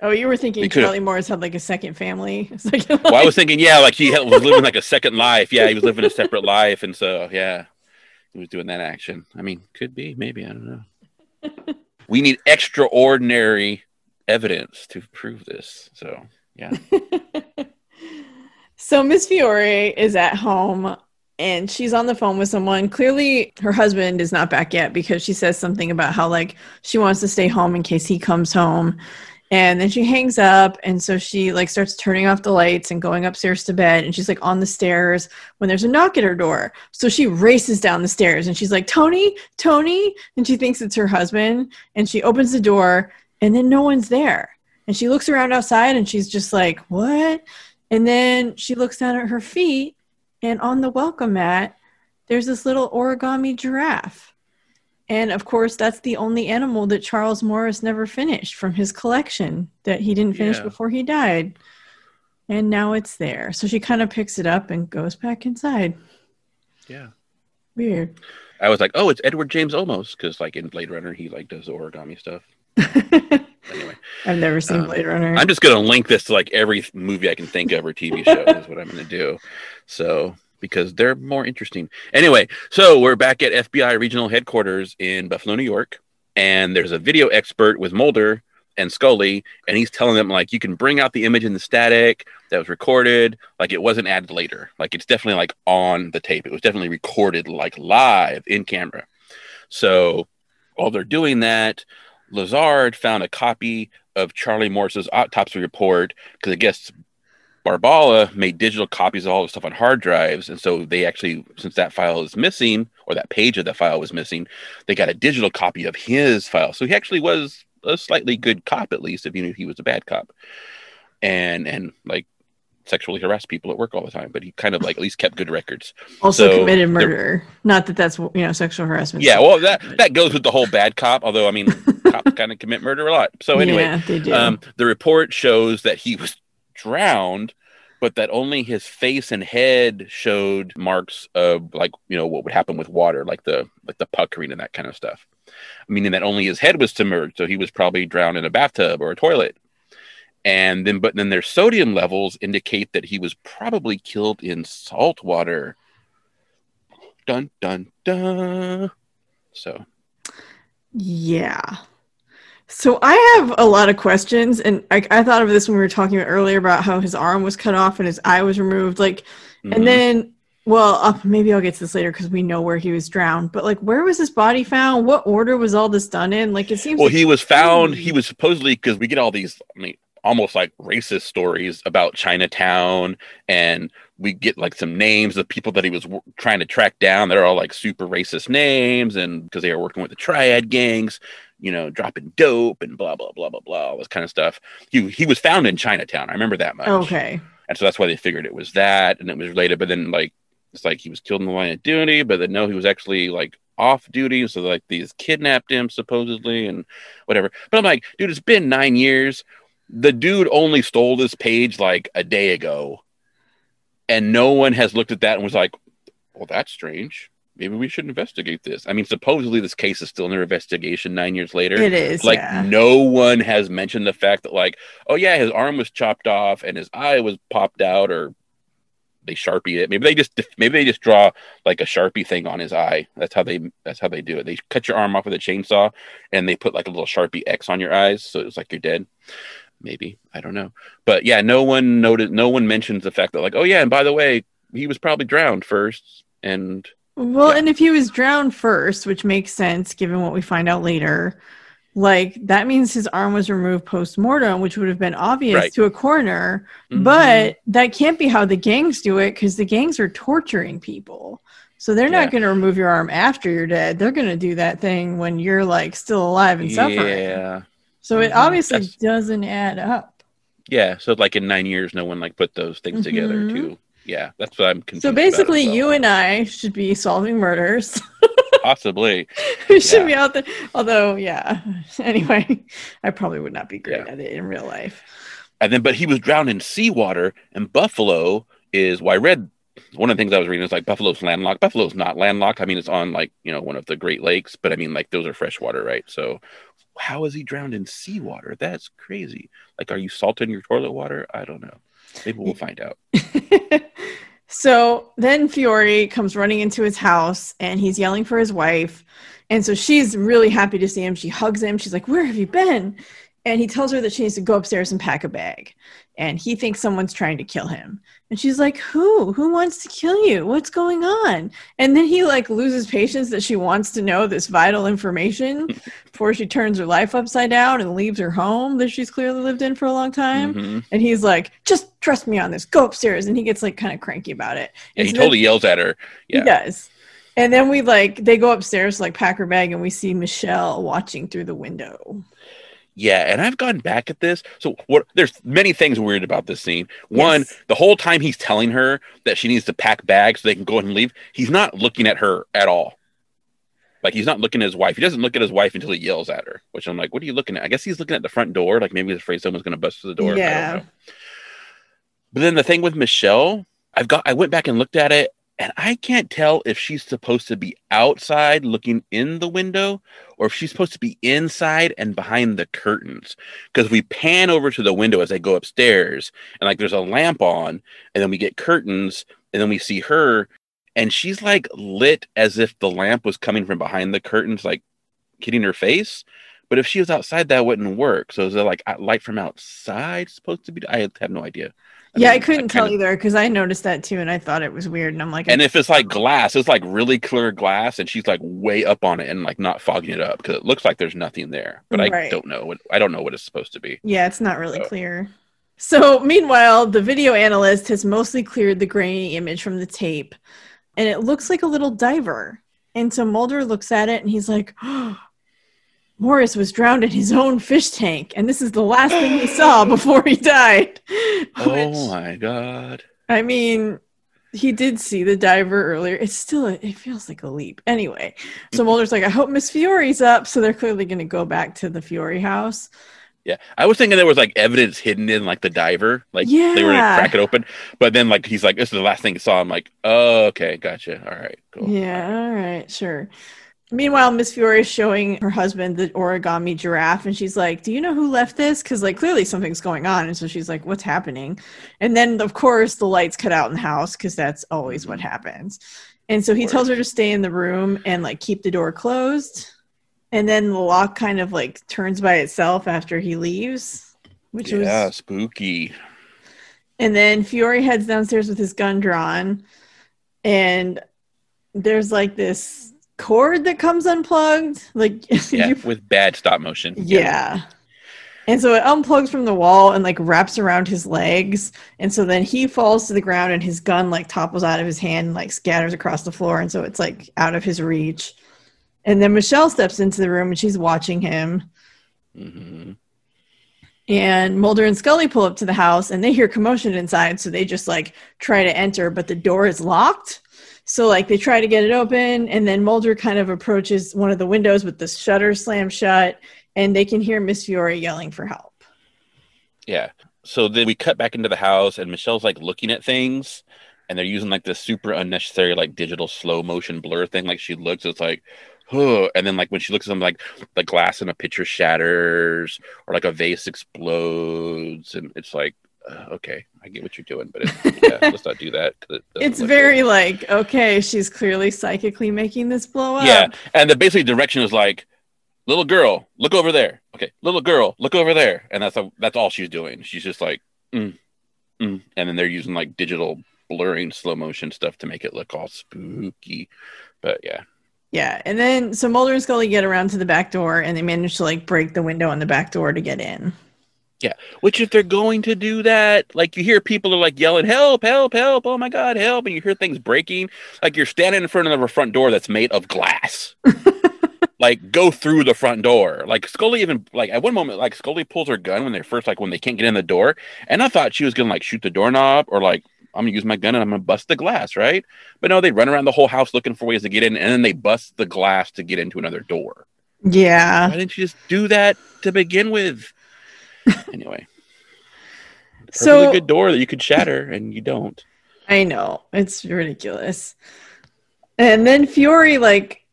Oh, you were thinking Charlie Morris had like a second family? Second well, I was thinking, yeah, like he had- was living like a second life. Yeah, he was living a separate life, and so yeah, he was doing that action. I mean, could be, maybe, I don't know. we need extraordinary evidence to prove this. So yeah, so Miss Fiore is at home and she's on the phone with someone. Clearly, her husband is not back yet because she says something about how like she wants to stay home in case he comes home. And then she hangs up, and so she like starts turning off the lights and going upstairs to bed. And she's like on the stairs when there's a knock at her door. So she races down the stairs, and she's like, "Tony, Tony!" And she thinks it's her husband, and she opens the door, and then no one's there. And she looks around outside, and she's just like, "What?" And then she looks down at her feet, and on the welcome mat, there's this little origami giraffe. And of course, that's the only animal that Charles Morris never finished from his collection that he didn't finish Yeah. before he died. And now it's there. So she kind of picks it up and goes back inside. yeah. Weird. I was like, oh, it's Edward James Olmos because like in Blade Runner, he like does origami stuff. Anyway, I've never seen Um, Blade Runner. I'm just gonna link this to like every movie I can think of or TV show is what I'm gonna do. So because they're more interesting. Anyway, so we're back at FBI regional headquarters in Buffalo, New York, and there's a video expert with Mulder and Scully, and he's telling them like you can bring out the image in the static that was recorded, like it wasn't added later. Like it's definitely like on the tape. It was definitely recorded like live in camera. So while they're doing that, Lazard found a copy of Charlie Morris's autopsy report because I guess Barbala made digital copies of all the stuff on hard drives, and so they actually, since that file is missing or that page of that file was missing, they got a digital copy of his file. So he actually was a slightly good cop, at least, if you knew he was a bad cop, and and like sexually harassed people at work all the time, but he kind of like at least kept good records. Also So, committed murder. Not that that's you know sexual harassment. Yeah, well, that that goes with the whole bad cop. Although I mean, cops kind of commit murder a lot. So anyway, yeah, um, the report shows that he was drowned, but that only his face and head showed marks of like you know what would happen with water, like the like the puckering and that kind of stuff. Meaning that only his head was submerged, so he was probably drowned in a bathtub or a toilet. And then, but then their sodium levels indicate that he was probably killed in salt water. Dun dun dun. So Yeah. So I have a lot of questions, and I, I thought of this when we were talking earlier about how his arm was cut off and his eye was removed. Like, mhm. and then, well, uh, maybe I'll get to this later because we know where he was drowned. But like, where was his body found? What order was all this done in? Like, it seems. Well, like- he was found. He was supposedly because we get all these, I mean, almost like racist stories about Chinatown, and we get like some names of people that he was w- trying to track down. They're all like super racist names, and because they are working with the triad gangs, you know, dropping dope and blah blah blah blah blah, all this kind of stuff. He he was found in Chinatown. I remember that much. okay. and so that's why they figured it was that, and it was related. But then like it's like he was killed in the line of duty, but then no, he was actually like off duty, so like these kidnapped him supposedly and whatever. But I'm like, dude, it's been nine years. The dude only stole this page like a day ago, and no one has looked at that and was like, well, that's strange. Maybe we should investigate this. I mean, supposedly this case is still under investigation nine years later It is. like yeah. no one has mentioned the fact that like oh yeah his arm was chopped off and his eye was popped out or they sharpie it maybe they just maybe they just draw like a sharpie thing on his eye that's how they that's how they do it they cut your arm off with a chainsaw and they put like a little sharpie x on your eyes so it's like you're dead maybe i don't know but yeah no one noted no one mentions the fact that like oh yeah and by the way he was probably drowned first and Well, Yeah. and if he was drowned first, which makes sense given what we find out later, like that means his arm was removed post mortem, which would have been obvious Right. to a coroner. Mhm. But that can't be how the gangs do it because the gangs are torturing people. So they're Yeah. not going to remove your arm after you're dead. They're going to do that thing when you're like still alive and suffering. yeah So it Mhm. obviously That's- doesn't add up. Yeah, so like in nine years, no one like put those things together Mhm. too. Yeah, that's what I'm confused. So basically, as well. you and I should be solving murders. possibly. we should Yeah. be out there. Although, yeah. Anyway, I probably would not be great Yeah. at it in real life. And then, but he was drowned in seawater, and Buffalo is. Well, I read one of the things I was reading is like Buffalo's landlocked. Buffalo's not landlocked. I mean, it's on like you know one of the Great Lakes, but I mean like those are freshwater, right? So. How is he drowned in seawater? That's crazy. Like, are you salting your toilet water? I don't know. Maybe we'll find out. so then Fiore comes running into his house and he's yelling for his wife. And so she's really happy to see him. She hugs him. She's like, Where have you been? And he tells her that she needs to go upstairs and pack a bag. And he thinks someone's trying to kill him. And she's like, Who? Who wants to kill you? What's going on? And then he like loses patience that she wants to know this vital information before she turns her life upside down and leaves her home that she's clearly lived in for a long time. Mhm. And he's like, just trust me on this. Go upstairs. And he gets like kind of cranky about it. Yeah, And he so totally yells at her. Yeah. He does. And then we like they go upstairs to like pack her bag and we see Michelle watching through the window. Yeah, and I've gone back at this. So what there's many things weird about this scene. One, Yes. the whole time he's telling her that she needs to pack bags so they can go ahead and leave, he's not looking at her at all. Like he's not looking at his wife. He doesn't look at his wife until he yells at her, which I'm like, what are you looking at? I guess he's looking at the front door, like maybe he's afraid someone's gonna bust through the door. I don't Yeah. know. But then the thing with Michelle, I've got I went back and looked at it and I can't tell if she's supposed to be outside looking in the window or if she's supposed to be inside and behind the curtains. Because we pan over to the window as they go upstairs and like there's a lamp on and then we get curtains and then we see her and she's like lit as if the lamp was coming from behind the curtains like hitting her face. But if she was outside that wouldn't work. So is it like light from outside supposed to be? I have no idea yeah, I couldn't tell kinda- either because I noticed that too and I thought it was weird. And I'm like, and if it's like glass it's like really clear glass and she's like way up on it and like not fogging it up because it looks like there's nothing there but i Right. don't know what i don't know what it's supposed to be yeah, it's not really So- clear. So, meanwhile, the video analyst has mostly cleared the grainy image from the tape, and it looks like a little diver. And so Mulder looks at it and he's like, oh, Morris was drowned in his own fish tank, and this is the last thing he saw before he died. oh my god. I mean, he did see the diver earlier. It's still, a, it feels like a leap. Anyway, so mm-hmm. Mulder's like, I hope Miss Fiore's up. So they're clearly going to go back to the Fiore house. Yeah, I was thinking there was like evidence hidden in like the diver, like yeah. they were gonna crack it open, but then like he's like, "This is the last thing he saw." I'm like, "Oh, okay, gotcha. All right, cool." Yeah, all right, sure. Meanwhile, Miss Fiore is showing her husband the origami giraffe, and she's like, "Do you know who left this?" Because like clearly something's going on, and so she's like, "What's happening?" And then of course the lights cut out in the house because that's always what mm-hmm. happens. And so he tells her to stay in the room and like keep the door closed and then the lock kind of like turns by itself after he leaves, which yeah, was spooky. And then Fiore heads downstairs with his gun drawn, and there's like this cord that comes unplugged, like yeah, with bad stop motion. Yeah. yeah. And so it unplugs from the wall and like wraps around his legs. And so then he falls to the ground and his gun like topples out of his hand and like scatters across the floor. And so it's like out of his reach. And then Michelle steps into the room and she's watching him. Mm-hmm. And Mulder and Scully pull up to the house and they hear commotion inside. So they just like try to enter, but the door is locked. So like they try to get it open. And then Mulder kind of approaches one of the windows with the shutter slammed shut. And they can hear Miss Fiore yelling for help. Yeah. So then we cut back into the house and Michelle's like looking at things and they're using like this super unnecessary like digital slow motion blur thing. Like she looks, it's like, huh. and then like when she looks at them, like the glass in a pitcher shatters or like a vase explodes, and it's like, uh, okay, I get what you're doing, but it, yeah, let's not do that. It it's very good. like, okay, she's clearly psychically making this blow up. Yeah, and the basically direction is like, little girl, look over there. Okay, little girl, look over there, and that's a, that's all she's doing. She's just like, mm, mm. and then they're using like digital blurring slow motion stuff to make it look all spooky. But yeah, yeah, and then so Mulder and Scully get around to the back door, and they manage to like break the window on the back door to get in. Yeah, which if they're going to do that, like you hear people are like yelling, "Help! Help! Help! Oh my God, help!" and you hear things breaking, like you're standing in front of a front door that's made of glass. like go through the front door. Like Scully even like at one moment, like Scully pulls her gun when they're first like when they can't get in the door, and I thought she was gonna like shoot the doorknob or like I'm gonna use my gun and I'm gonna bust the glass, right? But no, they run around the whole house looking for ways to get in, and then they bust the glass to get into another door. Yeah. Why didn't you just do that to begin with? Anyway, so good door that you could shatter, and you don't. I know it's ridiculous. And then Fiore, like,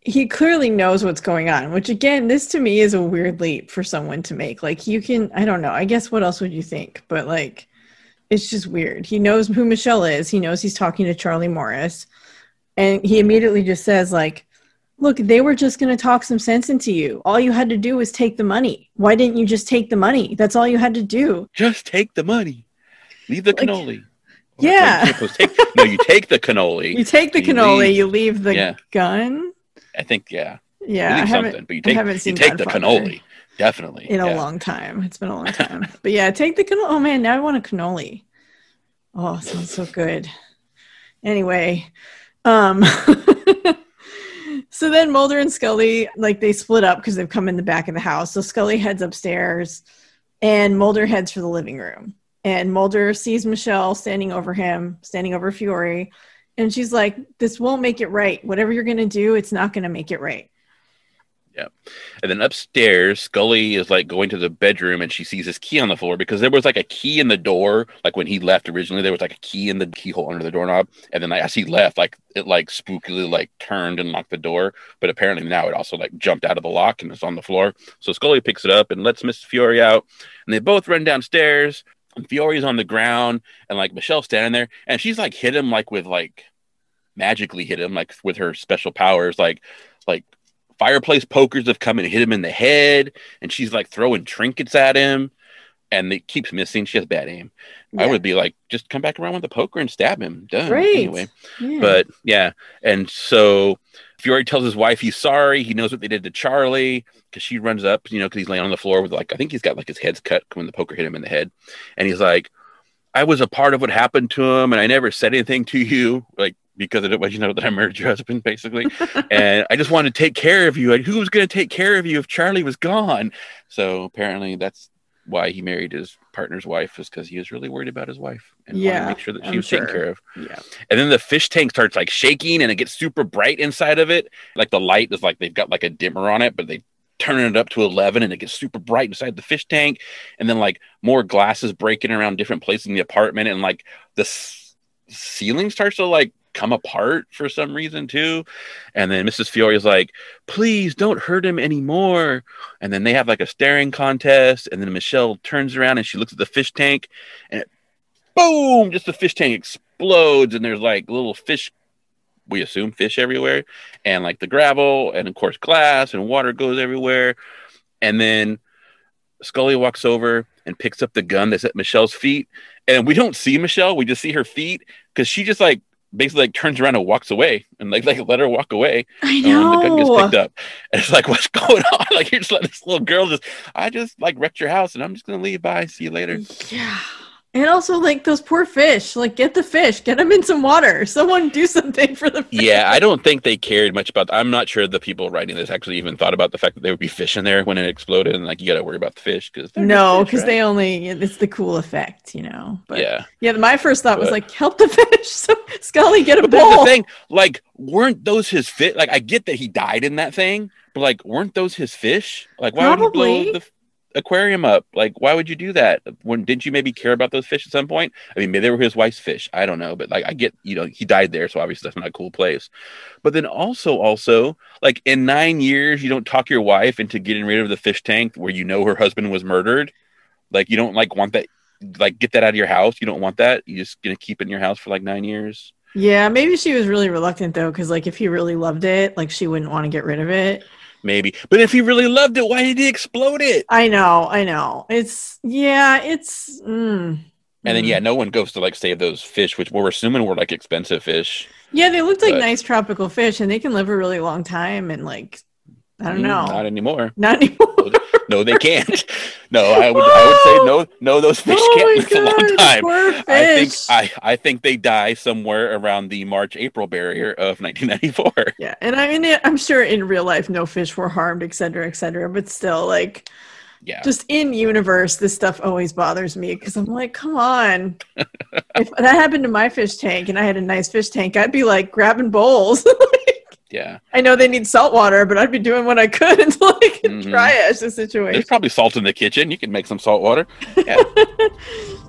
he clearly knows what's going on, which again, this to me is a weird leap for someone to make. Like, you can, I don't know. I guess what else would you think? But like, it's just weird. He knows who Michelle is. He knows he's talking to Charlie Morris. And he immediately just says, like, look, they were just going to talk some sense into you. All you had to do was take the money. Why didn't you just take the money? That's all you had to do. Just take the money. Leave the like, cannoli. yeah. Take, no, you take the cannoli. You take the cannoli. Leave. You leave the yeah. gun. I think, yeah. Yeah, I haven't, but you take, I haven't seen you take the cannoli. Definitely. In yeah. a long time. It's been a long time. but yeah, take the cannoli. Oh man, now I want a cannoli. Oh, sounds so good. Anyway, um so then Mulder and Scully like they split up because they've come in the back of the house. So Scully heads upstairs and Mulder heads for the living room. And Mulder sees Michelle standing over him, standing over Fiore, and she's like, This won't make it right. Whatever you're gonna do, it's not gonna make it right. Yeah. And then upstairs, Scully is like going to the bedroom and she sees his key on the floor because there was like a key in the door. Like when he left originally, there was like a key in the keyhole under the doorknob. And then like, as he left, like it like spookily like turned and locked the door. But apparently now it also like jumped out of the lock and it's on the floor. So Scully picks it up and lets Miss Fiore out. And they both run downstairs. And Fiore's on the ground and like Michelle's standing there and she's like hit him like with like magically hit him like with her special powers, like like fireplace pokers have come and hit him in the head, and she's like throwing trinkets at him. and it keeps missing. She has bad aim. I would be like, just come back around with a poker and stab him. Done. Right. Anyway, Yeah. but yeah, and so Fiore tells his wife he's sorry. He knows what they did to Charlie because she runs up, you know, because he's laying on the floor with like I think he's got like his head's cut when the poker hit him in the head, and he's like, "I was a part of what happened to him, and I never said anything to you, like." Because I didn't want you know that I married your husband, basically, and I just wanted to take care of you. And who was going to take care of you if Charlie was gone? So apparently, that's why he married his partner's wife, is because he was really worried about his wife and wanted Yeah, to make sure that she I'm was taken care of. yeah. And then the fish tank starts like shaking and it gets super bright inside of it. Like the light is like they've got like a dimmer on it, but they turn it up to 11 and it gets super bright inside the fish tank. And then like more glasses breaking around different places in the apartment. And like the s- ceiling starts to like come apart for some reason too. And then Mrs. Fiore is like, please don't hurt him anymore. And then they have like a staring contest. And then Michelle turns around and she looks at the fish tank and it boom, just the fish tank explodes and there's like little fish we assume fish everywhere and like the gravel and of course glass and water goes everywhere and then scully walks over and picks up the gun that's at michelle's feet and we don't see michelle we just see her feet because she just like basically like turns around and walks away and like like let her walk away. I and when the gun gets picked up and it's like what's going on? Like you're just letting this little girl just i just like wrecked your house and i'm just gonna leave. Bye. See you later. Yeah. And also, like those poor fish. Like, get the fish, get them in some water. Someone do something for the fish. Yeah, I don't think they cared much about. I'm not sure the people writing this actually even thought about the fact that there would be fish in there when it exploded, and like you got to worry about the fish because No, because they only it's the cool effect, you know. But yeah, yeah. my first thought was like, help the fish. So Scully, get a But that's the bowl. thing, like, weren't those his fish? Like, I get that he died in that thing, but like, weren't those his fish? Like, why would you Probably. blow the aquarium up? Like, why would you do that? When didn't you maybe care about those fish at some point? I mean, maybe they were his wife's fish. I don't know, but like, I get, you know, he died there, so obviously that's not a cool place. But then also, also, like, in nine years, you don't talk your wife into getting rid of the fish tank where you know her husband was murdered. Like, you don't like want that. Like, get that out of your house. You don't want that. You just gonna keep it in your house for like nine years. Yeah, maybe she was really reluctant though, because like if he really loved it, like she wouldn't want to get rid of it. Maybe. But if he really loved it, why did he explode it? I know, I know. It's yeah, it's mm, And then mm. yeah, no one goes to like save those fish, which we're assuming were like expensive fish. yeah, they looked like but- nice tropical fish, and they can live a really long time, and like I don't Mm, know, Not anymore. not anymore. No, they can't. no, I would I would say no no those fish oh can't live a long time. I think I, I think they die somewhere around the March April barrier of 1994. Yeah, and I mean, I'm sure in real life no fish were harmed, et cetera, et cetera. But still, like, Yeah. just in universe, this stuff always bothers me because I'm like, come on. if that happened to my fish tank and I had a nice fish tank, I'd be like grabbing bowls. Yeah. I know they need salt water, but I'd be doing what I could until I could Mhm. triage the situation. There's probably salt in the kitchen. You can make some salt water. Yeah.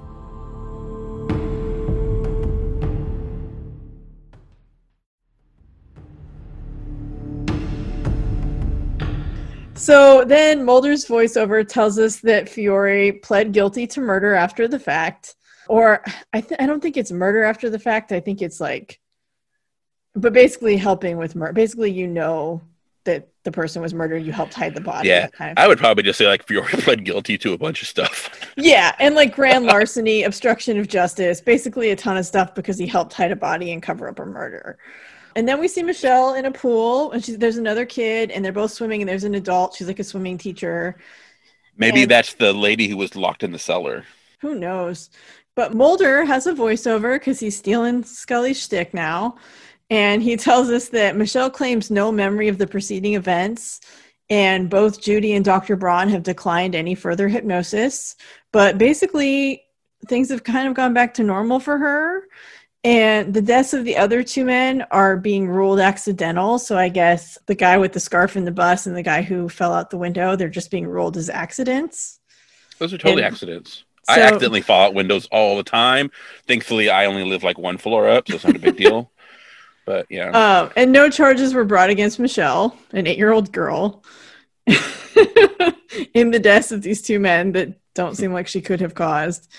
So then Mulder's voiceover tells us that Fiore pled guilty to murder after the fact. Or I, th- I don't think it's murder after the fact. I think it's like, but basically helping with murder. Basically, you know that the person was murdered. You helped hide the body. Yeah, kind of I would probably just say like Fiore pled guilty to a bunch of stuff. Yeah, and like grand larceny, obstruction of justice, basically a ton of stuff because he helped hide a body and cover up a murder. And then we see Michelle in a pool, and she's, there's another kid, and they're both swimming, and there's an adult. She's like a swimming teacher. Maybe And- that's the lady who was locked in the cellar. Who knows? But Mulder has a voiceover because he's stealing Scully's shtick now. And he tells us that Michelle claims no memory of the preceding events. And both Judy and Dr. Braun have declined any further hypnosis. But basically, things have kind of gone back to normal for her. And the deaths of the other two men are being ruled accidental. So I guess the guy with the scarf in the bus and the guy who fell out the window, they're just being ruled as accidents. Those are totally And- accidents. I accidentally fall out windows all the time. Thankfully, I only live like one floor up, so it's not a big deal. But yeah, Um, and no charges were brought against Michelle, an eight year old girl, in the deaths of these two men that don't seem like she could have caused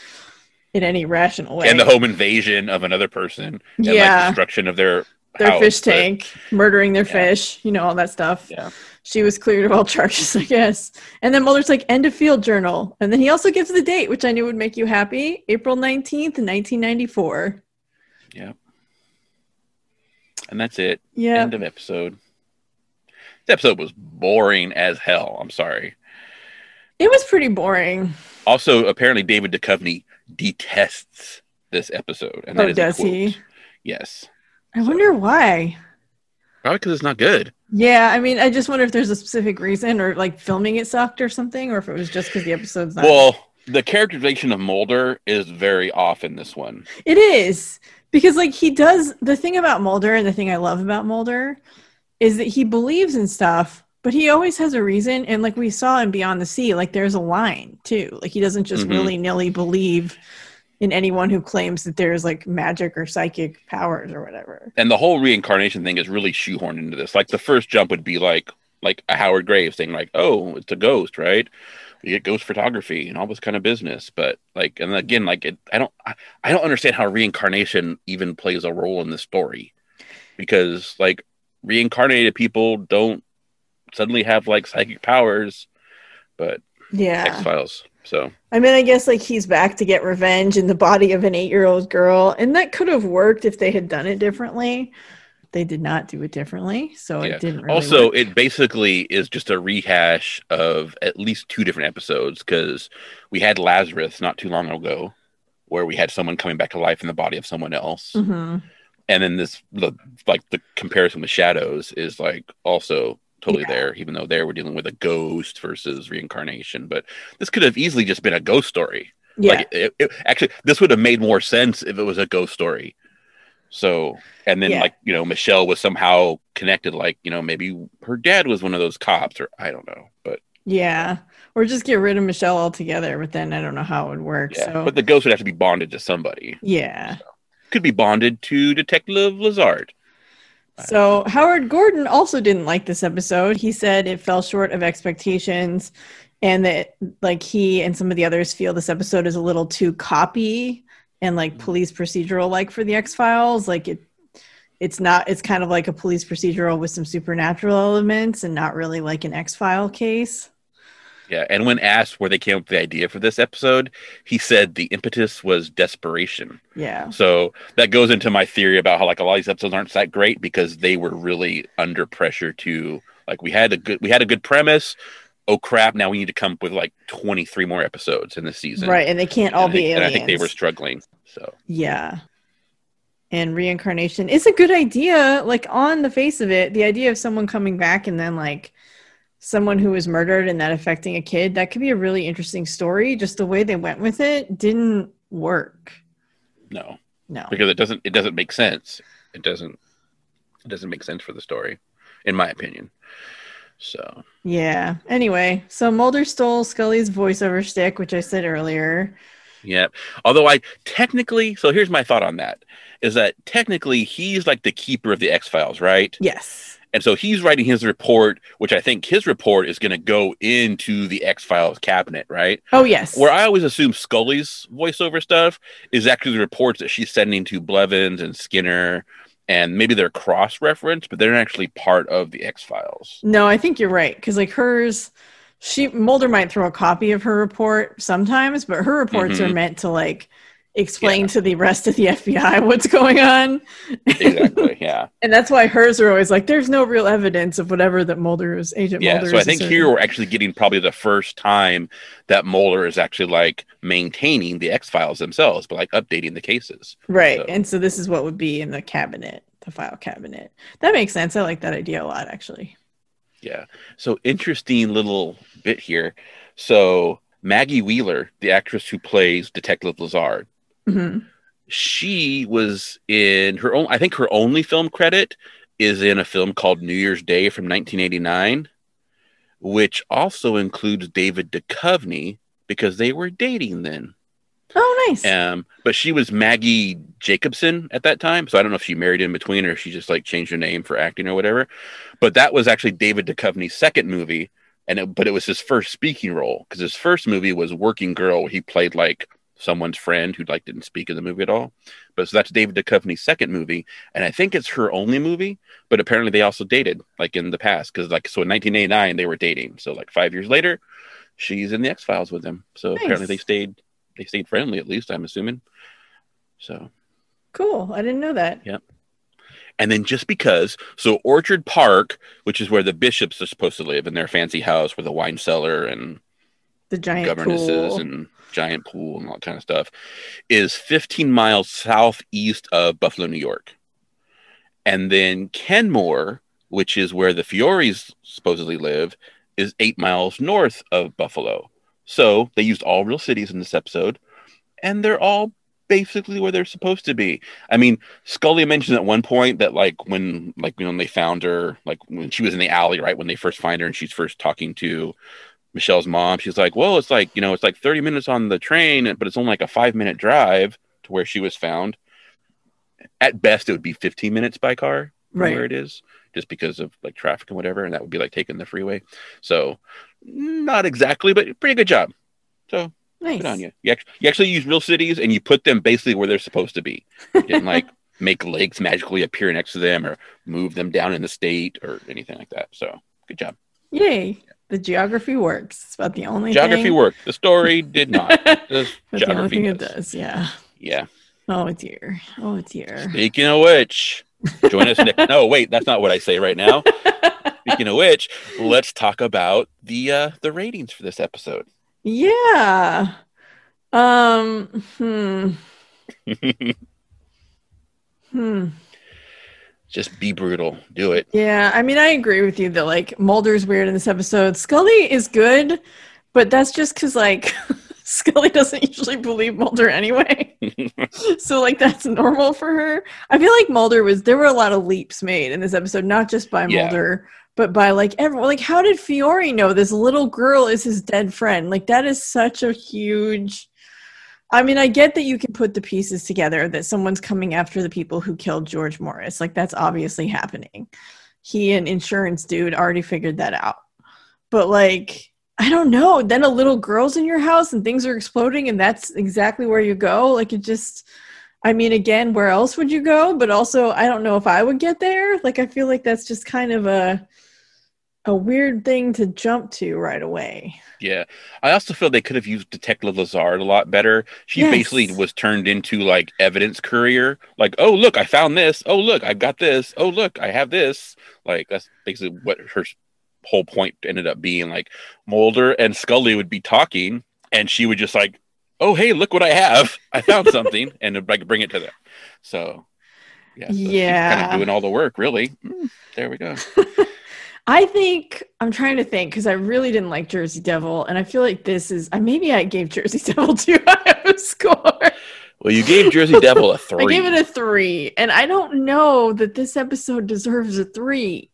in any rational way. and the home invasion of another person, and Yeah. like destruction of their their house, fish but- tank, murdering their Yeah. fish, you know, all that stuff. Yeah. she was cleared of all charges, I guess. And then Mulder's like, end of field journal. And then he also gives the date, which I knew would make you happy April 19th, 1994. And that's it. Yeah. End of episode. This episode was boring as hell. I'm sorry. It was pretty boring. Also, apparently, David Duchovny detests this episode. And Oh, is does he? Yes. I wonder why. Probably because it's not good. Yeah, I mean, I just wonder if there's a specific reason or like filming it sucked or something, or if it was just because the episode's not. Well, the characterization of Mulder is very off in this one. It is because like he does the thing about Mulder and the thing I love about Mulder is that he believes in stuff, but he always has a reason. And like we saw in Beyond the Sea, like there's a line too. Like he doesn't just Mhm. willy nilly believe in anyone who claims that there's like magic or psychic powers or whatever. And the whole reincarnation thing is really shoehorned into this. Like the first jump would be like like a Howard Graves thing, like, oh, it's a ghost, right? We get ghost photography and all this kind of business. But like and again, like it I don't I, I don't understand how reincarnation even plays a role in this story. Because like reincarnated people don't suddenly have like psychic powers, but Yeah. X Files. So I mean, I guess like he's back to get revenge in the body of an eight year old girl. And that could have worked if they had done it differently. They did not do it differently. So Yeah. it didn't really also work. it basically is just a rehash of at least two different episodes because we had lazarus not too long ago where we had someone coming back to life in the body of someone else Mhm. and then this the, like the comparison with shadows is like also totally Yeah. there even though there we're dealing with a ghost versus reincarnation but this could have easily just been a ghost story Yeah. like it, it- actually this would have made more sense if it was a ghost story so and then Yeah. like you know michelle was somehow connected like you know maybe her dad was one of those cops or i don't know but yeah. Or just get rid of Michelle altogether. But then I don't know how it would work. yeah so but the ghost would have to be bonded to somebody yeah. could be bonded to detective lazard So Howard Gordon also didn't like this episode. He said it fell short of expectations and that like he and some of the others feel this episode is a little too copy and like mm-hmm. police procedural like for the X-Files. Like it it's not it's kind of like a police procedural with some supernatural elements and not really like an X-File case. yeah and when asked where they came up with the idea for this episode he said the impetus was desperation Yeah. So that goes into my theory about how like a lot of these episodes aren't that great because they were really under pressure to like we had a good we had a good premise. Oh crap! Now we need to come up with like twenty three more episodes in this season, Right, and they can't all I be think, aliens. and I think they were struggling. So Yeah. And reincarnation is a good idea. Like on the face of it, the idea of someone coming back and then like someone who was murdered and that affecting a kid, that could be a really interesting story. Just the way they went with it didn't work. no, No. because it doesn't it doesn't make sense. It doesn't it doesn't make sense for the story, in my opinion. So Yeah. Anyway, so Mulder stole Scully's voiceover stick, which I said earlier. Yeah. Although I technically, so here's my thought on that is that technically he's like the keeper of the X Files, right? Yes. And so he's writing his report, which I think his report is going to go into the X Files cabinet, right? Oh, yes. Where I always assume Scully's voiceover stuff is actually the reports that she's sending to Blevins and Skinner, and maybe they're cross referenced, but they're not actually part of the X Files. No, I think you're right because like hers, she Mulder might throw a copy of her report sometimes, but her reports are Mhm. meant to like explain to the rest of the FBI what's going on. Exactly. yeah. and that's why hers are always like, "There's no real evidence of whatever that agent Mulder is. Yeah. Mulder." So I think asserting." here we're actually getting probably the first time that Mulder is actually like maintaining the X Files themselves, but like updating the cases. right, so- and so this is what would be in the cabinet, the file cabinet. That makes sense. I like that idea a lot, actually. Yeah. So interesting little bit here. So Maggie Wheeler, the actress who plays Detective Lazard, hmm she was in her own I think her only film credit is in a film called New Year's Day from 1989, which also includes David Duchovny because they were dating then. Oh, nice. Um, but she was Maggie Jakobson at that time, so I don't know if she married in between or if she just like changed her name for acting or whatever. But that was actually David Duchovny's second movie, and it, but it was his first speaking role because his first movie was Working Girl. He played like someone's friend who like didn't speak in the movie at all. But so that's David Duchovny's second movie, and I think it's her only movie. But apparently they also dated like in the past because like so in 1989 they were dating. So like five years later, she's in the X Files with him. So Nice. apparently they stayed they stayed friendly at least. I'm assuming. So Cool. I didn't know that. Yep. and then just because so Orchard Park, which is where the bishops are supposed to live in their fancy house with a wine cellar and The giant governesses pool. and giant pool and all that kind of stuff is 15 miles southeast of Buffalo, New York. And then Kenmore, which is where the Fioris supposedly live, is eight miles north of Buffalo. So they used all real cities in this episode, and they're all basically where they're supposed to be. I mean, Scully mentioned at one point that like when like when they found her, like when she was in the alley, right when they first find her, and she's first talking to Michelle's mom, she's like, "Well, it's like you know, it's like thirty minutes on the train, but it's only like a five minute drive to where she was found. At best, it would be fifteen minutes by car from Right. where it is, just because of like traffic and whatever, and that would be like taking the freeway. So, not exactly, but pretty good job. So Nice. good on you. You, act- you actually use real cities and you put them basically where they're supposed to be. You didn't like make lakes magically appear next to them or move them down in the state or anything like that. So good job. Yay. The geography works. It's about the only Geography thing. worked. The story did not. The That's the only geography thing it does. does. Yeah. Yeah. Oh dear. Oh dear. Speaking of which, join us next. No, wait, that's not what I say right now. Speaking of which, let's talk about the uh the ratings for this episode. Yeah. Um. Hmm. Hmm. Just be brutal. Do it. Yeah. I mean, I agree with you that like Mulder's weird in this episode. Scully is good, but that's just because like Scully doesn't usually believe Mulder anyway. so like that's normal for her. I feel like Mulder was there were a lot of leaps made in this episode, not just by Yeah. Mulder, but by like everyone. Like, how did Fiore know this little girl is his dead friend? Like, that is such a huge. I mean, I get that you can put the pieces together that someone's coming after the people who killed George Morris. Like, that's obviously happening. He and insurance dude already figured that out. But like, I don't know. Then a little girl's in your house and things are exploding, and that's exactly where you go. Like, it just. I mean, again, where else would you go? But also, I don't know if I would get there. Like, I feel like that's just kind of a a weird thing to jump to right away. Yeah. I also feel they could have used Detective Lazard a lot better. She Yes. basically was turned into like evidence courier. Like, oh look, I found this. Oh look, I've got this. Oh look, I have this. Like that's basically what her whole point ended up being. Like Mulder and Scully would be talking and she would just like, Oh hey, look what I have. I found something and it'd, like bring it to them. So yeah, so she's kind Yeah. of doing all the work, really. Mm, there we go. I think I'm trying to think because I really didn't like Jersey Devil, and I feel like this is. I maybe I gave Jersey Devil too high of a score. Well, you gave Jersey Devil a three. I gave it a three, and I don't know that this episode deserves a three.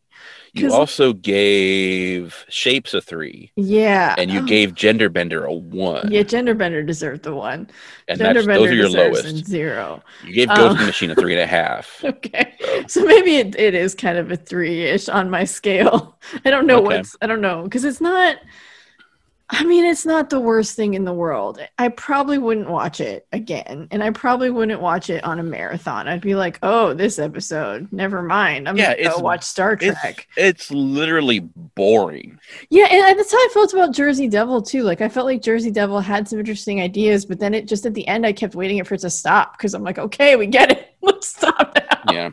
You also gave Shapes a three. Yeah, and you Oh, gave Genderbender a one. yeah. Genderbender deserved the one. and Genderbender those are your lowest. zero. You gave Um, Ghost Machine a three and a half. Okay. So, So maybe it, it is kind of a three ish on my scale. I don't know Okay. what's, I don't know, because it's not, I mean, it's not the worst thing in the world. I probably wouldn't watch it again, and I probably wouldn't watch it on a marathon. I'd be like, oh, this episode, never mind. I'm Yeah, going to go watch Star Trek. it's literally boring. Yeah, and that's how I felt about Jersey Devil too. Like I felt like Jersey Devil had some interesting ideas, but then it just at the end I kept waiting for it to stop because I'm like, okay, we get it. Let's stop now. Yeah.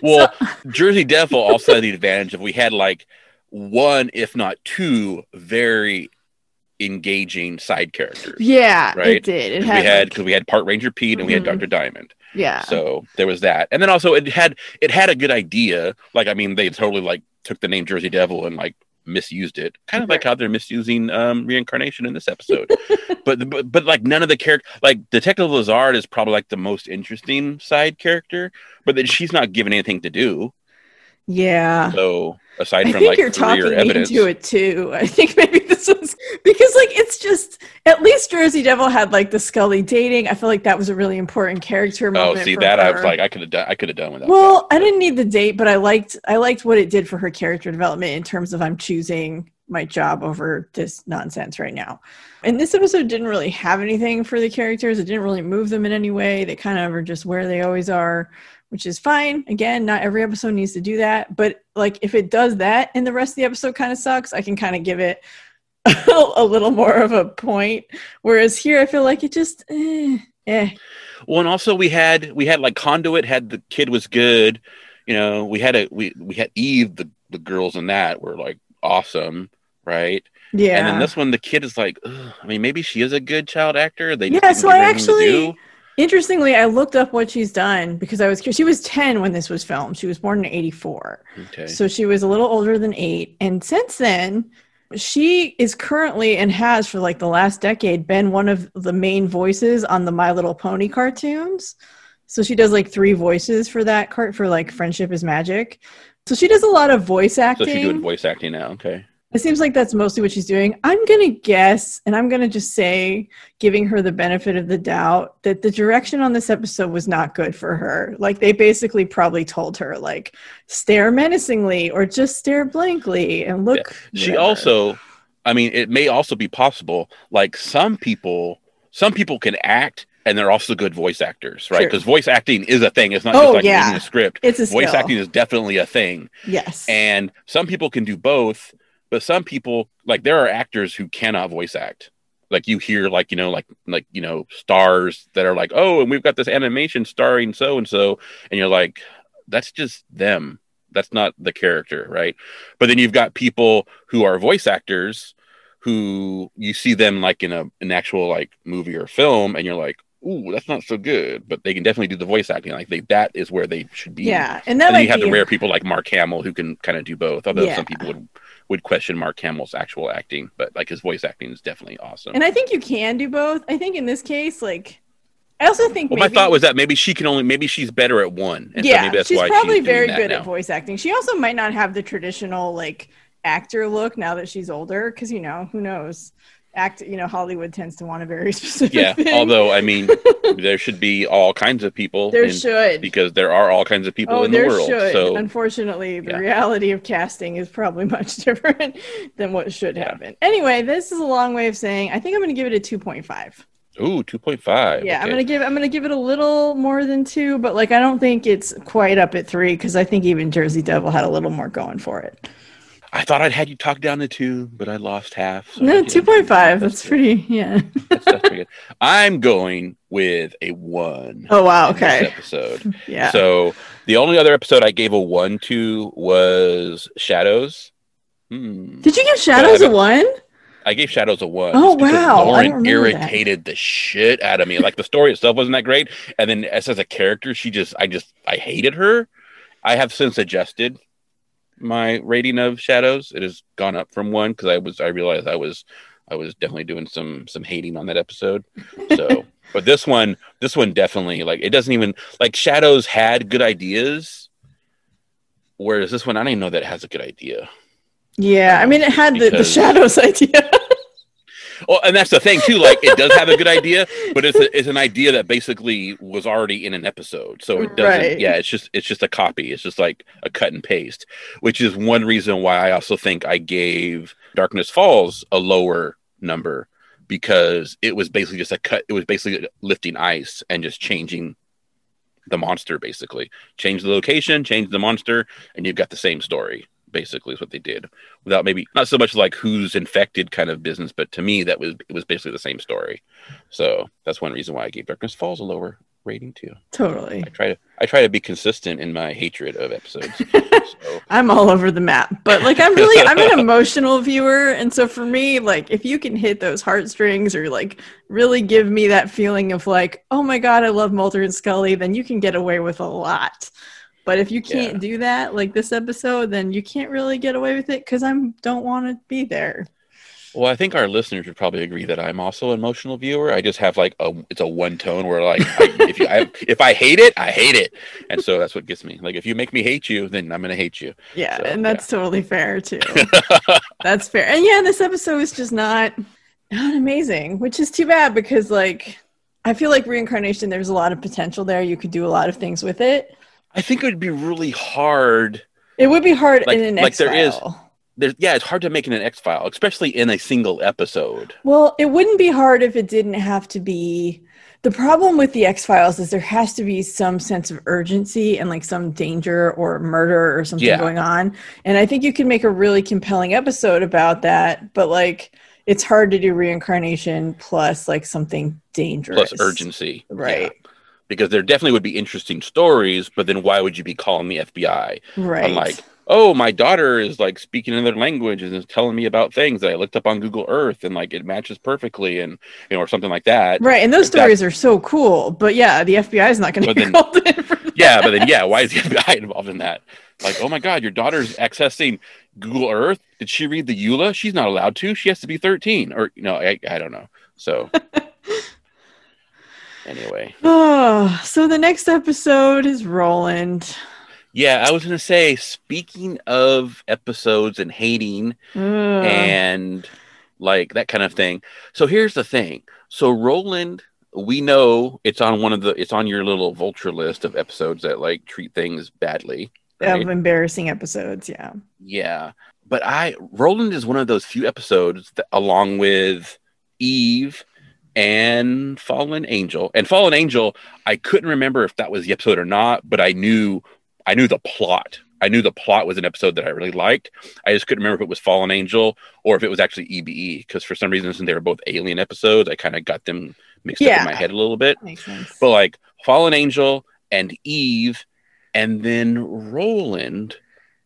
Well, Jersey Devil also had the advantage of we had like one, if not two, very engaging side characters. Yeah, it Right. did. It had, we had like- because we had Part Ranger Pete and we had Mhm. Dr. Diamond. yeah. So there was that. And then also it had it had a good idea. Like I mean, they totally like took the name Jersey Devil and like misused it. Kind of like how they're misusing um reincarnation in this episode. but, but but like none of the character like Detective Lazard is probably like the most interesting side character, but then she's not given anything to do. Yeah. So aside I from think like you're talking me evidence. into it too. I think maybe this was because like it's just at least Jersey Devil had like the Scully dating. I feel like that was a really important character Oh, see for that I was like I could have done I could have done without Well, I didn't need the date, but I liked I liked what it did for her character development in terms of I'm choosing my job over this nonsense right now. And this episode didn't really have anything for the characters. It didn't really move them in any way. They kind of are just where they always are, which is fine. Again, not every episode needs to do that. But like if it does that and the rest of the episode kind of sucks, I can kind of give it a little more of a point. Whereas here, I feel like it just, eh, eh. Well, and also we had we had like Conduit had the kid was good. You know, we had a we we had Eve the the girls in that were like awesome, right? Yeah. And then this one, the kid is like, Ugh. I mean, maybe she is a good child actor. They Yeah, so I actually- do. Interestingly, I looked up what she's done because I was curious. She was 10 when this was filmed. She was born in 84. Okay. So she was a little older than eight. And since then, she is currently and has for like the last decade been one of the main voices on the My Little Pony cartoons. So she does like three voices for that cart for like Friendship is Magic. So she does a lot of voice acting. so she's doing voice acting now. Okay. It seems like that's mostly what she's doing. I'm going to guess, and I'm going to just say, giving her the benefit of the doubt, that the direction on this episode was not good for her. Like, they basically probably told her, like, stare menacingly or just stare blankly and look. She whatever. also, I mean, it may also be possible. Like some people, some people can act and they're also good voice actors, right? Because voice acting is a thing. It's not Oh, just like yeah. reading a script. It's a Voice skill. acting is definitely a thing. Yes. And some people can do both, but some people like there are actors who cannot voice act. Like you hear like, you know, like like, you know, stars that are like, "Oh, and we've got this animation starring so and so." And you're like, that's just them. That's not the character, right? But then you've got people who are voice actors who you see them like in a an actual like movie or film and you're like, "Ooh, that's not so good." But they can definitely do the voice acting. Like they that is where they should be yeah. And then you have be, the rare people like Mark Hamill who can kind of do both. Although Yeah. some people would would question Mark Hamill's actual acting, but like his voice acting is definitely awesome. And I think you can do both. I think in this case, like, I also think well, maybe, my thought was that maybe she can only maybe she's better at one. And so yeah, maybe that's she's probably she's very good now. at voice acting. She also might not have the traditional like actor look now that she's older, because you know who knows. Act, you know, Hollywood tends to want a very specific. Yeah, thing. although I mean, there should be all kinds of people. there in- should. because there are all kinds of people oh, in the world. should. So Unfortunately, the Yeah. reality of casting is probably much different than what should Yeah. happen. Anyway, this is a long way of saying I think I'm going to give it a 2.5. ooh, two point five. Yeah, I'm gonna give I'm gonna give it a little more than two, but like I don't think it's quite up at three because I think even Jersey Devil had a little more going for it. I thought I'd had you talk down to two, but I lost half. so No, two point five. That's pretty. Yeah. That's, that's pretty good. I'm going with a one. Oh wow. Okay. episode. Yeah. So the only other episode I gave a one to was Shadows. Hmm. Did you give Shadows a one? I gave Shadows a one. Oh, wow. Lauren remember that. irritated the shit out of me. Like the story itself wasn't that great, and then as as a character, she just I just I hated her. I have since adjusted my rating of Shadows. It has gone up from one because I was I realized I was I was definitely doing some some hating on that episode. So, but this one this one definitely like it doesn't even like Shadows had good ideas, whereas this one I don't even know that it has a good idea. Yeah. I mean, it had the, the Shadows idea. Well, and that's the thing too. Like, it does have a good idea, but it's a, it's an idea that basically was already in an episode, so it doesn't. Right. Yeah, it's just it's just a copy. It's just like a cut and paste, which is one reason why I also think I gave Darkness Falls a lower number because it was basically just a cut. It was basically lifting ice and just changing the monster. Basically, change the location, change the monster, and you've got the same story. Basically, is what they did without maybe not so much like who's infected kind of business, but to me that was it was basically the same story. So that's one reason why I gave Darkness Falls a lower rating too. totally. I try to I try to be consistent in my hatred of episodes. so I'm all over the map, but like I'm really I'm an emotional viewer, and so for me, like if you can hit those heartstrings or like really give me that feeling of like, oh my god, I love Mulder and Scully, then you can get away with a lot. But if you can't Yeah. do that, like this episode, then you can't really get away with it because I'm don't want to be there. well, I think our listeners would probably agree that I'm also an emotional viewer. I just have like a it's a one tone where like I, if you I, if I hate it, I hate it, and so that's what gets me. Like if you make me hate you, then I'm gonna hate you. Yeah, So, and that's totally fair too. that's fair. And yeah, this episode is just not not amazing, which is too bad because like I feel like reincarnation there's a lot of potential there. You could do a lot of things with it. I think it would be really hard It would be hard Like- in an like there is- X-File. there's yeah, it's hard to make it an X file, especially in a single episode. Well, it wouldn't be hard if it didn't have to be. The problem with the X Files is there has to be some sense of urgency and like some danger or murder or something Yeah. going on. And I think you can make a really compelling episode about that, but like it's hard to do reincarnation plus like something dangerous. Plus urgency. Right. Yeah. Because there definitely would be interesting stories, but then why would you be calling the FBI? Right. I'm like, oh, my daughter is like speaking another language and is telling me about things that I looked up on Google Earth and like it matches perfectly and you know, or something like that. Right, and those If that- stories are so cool. But yeah, the FBI is not going to be then- called in for that. Yeah, but then yeah, why is the FBI involved in that? Like, oh my god, your daughter's accessing Google Earth. Did she read the EULA? She's not allowed to. She has to be 13. Or you know, I, I don't know. So anyway. Oh, so the next episode is Roland. Yeah, I was gonna say, speaking of episodes and hating Ugh. and like that kind of thing. So here's the thing. So Roland, we know it's on one of the it's on your little vulture list of episodes that like treat things badly. right? of embarrassing episodes. Yeah. Yeah. But I Roland is one of those few episodes that along with Eve and Fallen Angel. And Fallen Angel, I couldn't remember if that was the episode or not, but I knew I knew the plot. I knew the plot was an episode that I really liked. I just couldn't remember if it was Fallen Angel or if it was actually EBE because for some reason since they were both alien episodes, I kind of got them mixed up in my head a little bit. But like Fallen Angel and Eve and then Roland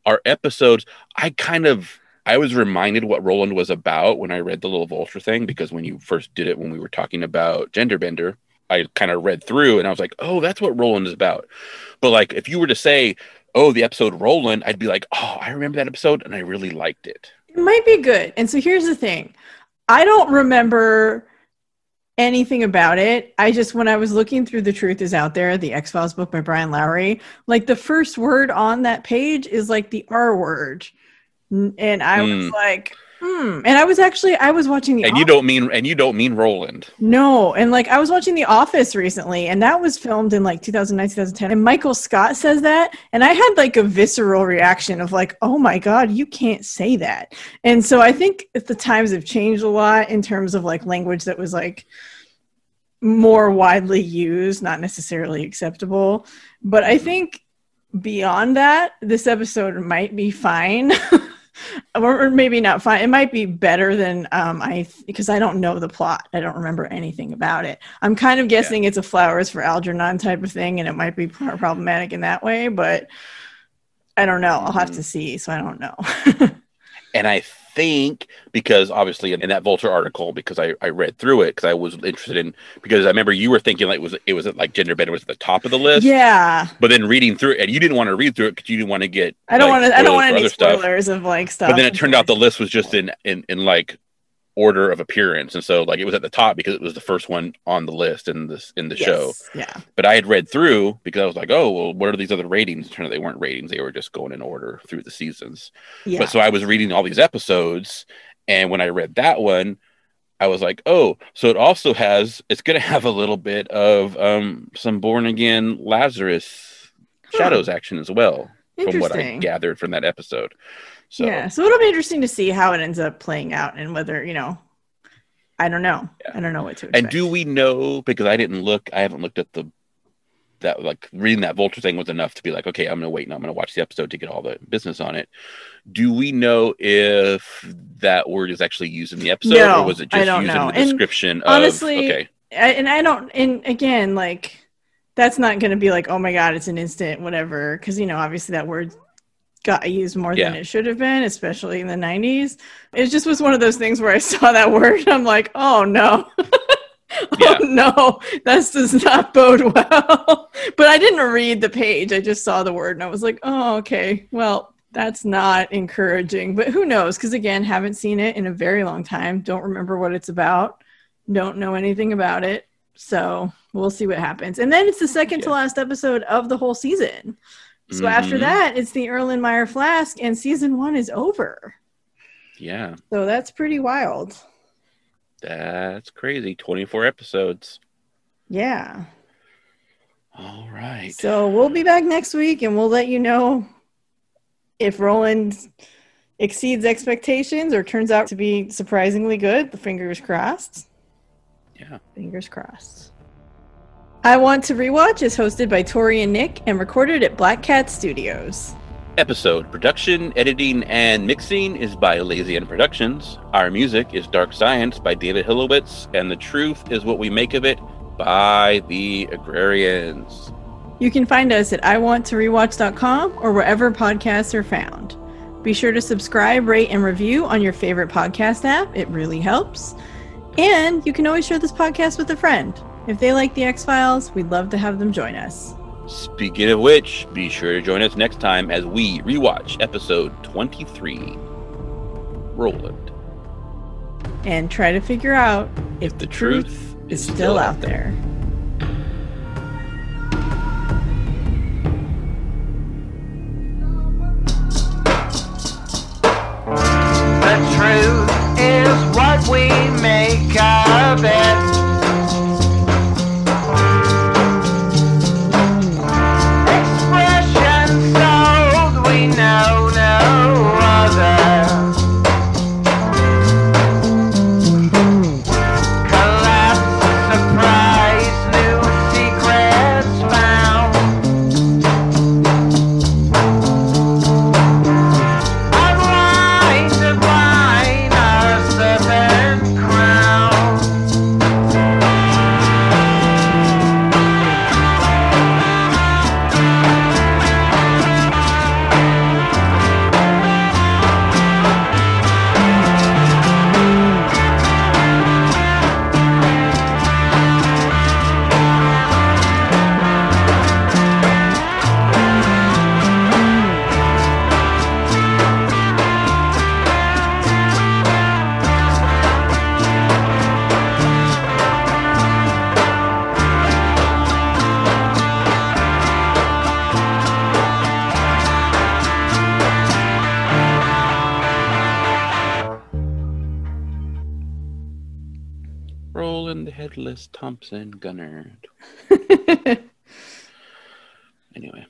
are episodes I kind of I was reminded what Roland was about when I read the little vulture thing because when you first did it when we were talking about gender bender, I kind of read through and I was like, "Oh, that's what Roland is about." But like if you were to say, "Oh, the episode Roland," I'd be like, "Oh, I remember that episode and I really liked it." It might be good. And so here's the thing I don't remember anything about it. I just, when I was looking through The Truth is Out There, the X Files book by Brian Lowry, like the first word on that page is like the R word. And I was Hmm. like, hmm. And I was actually, I was watching the And you don't mean and you don't mean Roland. No, and like I was watching The Office recently, and that was filmed in like 2009, 2010. And Michael Scott says that, and I had like a visceral reaction of like, "Oh my god, you can't say that." And so I think the times have changed a lot in terms of like language that was like more widely used, not necessarily acceptable. But I think beyond that, this episode might be fine. or, or maybe not fine. It might be better than um, I because I don't know the plot. I don't remember anything about it. I'm kind of guessing it's a flowers for Algernon type of thing, and it might be pro- problematic in that way. But I don't know. I'll have to see. So I don't know. And I think because obviously in, in that Vulture article, because I, I read through it because I was interested in because I remember you were thinking like it was it was like gender bender was at the top of the list. yeah, But then reading through it, and you didn't want to read through it because you didn't want to get. I don't like, want to. I don't want any other stuff. spoilers of like stuff. But then it turned out the list was just in, in in like order of appearance, and so like it was at the top because it was the first one on the list in this in the show. Yeah. But I had read through because I was like, oh well, what are these other ratings? turn out they weren't ratings; they were just going in order through the seasons. Yeah. But so I was reading all these episodes, and when I read that one, I was like, oh, so it also has it's going to have a little bit of um, some born again Lazarus shadows action as well, from what I gathered from that episode. So Yeah. So it'll be interesting to see how it ends up playing out and whether you know. I don't know. Yeah. I don't know what to expect. and do we know because I didn't look, I haven't looked at the that like reading that vulture thing was enough to be like, okay, I'm gonna wait and I'm gonna watch the episode to get all the business on it. Do we know if that word is actually used in the episode, No, or was it just used know. in the And description? honestly, okay, I, and I don't. And again, like that's not going to be like, oh my god, it's an instant, whatever. Because you know, obviously that word got used more than it should have been, especially in the '90s. It just was one of those things where I saw that word, I'm like, oh no. Oh, yeah. Oh no, this does not bode well. but I didn't read the page. I just saw the word and I was like, oh, okay. Well, that's not encouraging. But who knows? Because again, haven't seen it in a very long time. Don't remember what it's about. Don't know anything about it. So we'll see what happens. And then it's the second to last episode of the whole season. So after Mhm. that, it's the Erlenmeyer Flask, and season one is over. yeah, So that's pretty wild. that's crazy. 24 episodes. Yeah. All right. So we'll be back next week and we'll let you know if Roland exceeds expectations or turns out to be surprisingly good, the fingers crossed. Yeah. Fingers crossed. I Want to Rewatch is hosted by Tori and Nick and recorded at Black Cat Studios. Episode production, editing, and mixing is by Lazy End Productions. Our music is Dark Science by David Hilowitz, and The Truth is What We Make of It by The Agrarians. You can find us at iwanttorewatch.com or wherever podcasts are found. Be sure to subscribe, rate, and review on your favorite podcast app. It really helps. And you can always share this podcast with a friend. If they like the X Files, we'd love to have them join us. Speaking of which, be sure to join us next time as we rewatch episode 23 Roland. And try to figure out if, the the truth truth, is is still still out out there. The truth is what we make of it. Thompson Gunner. Anyway.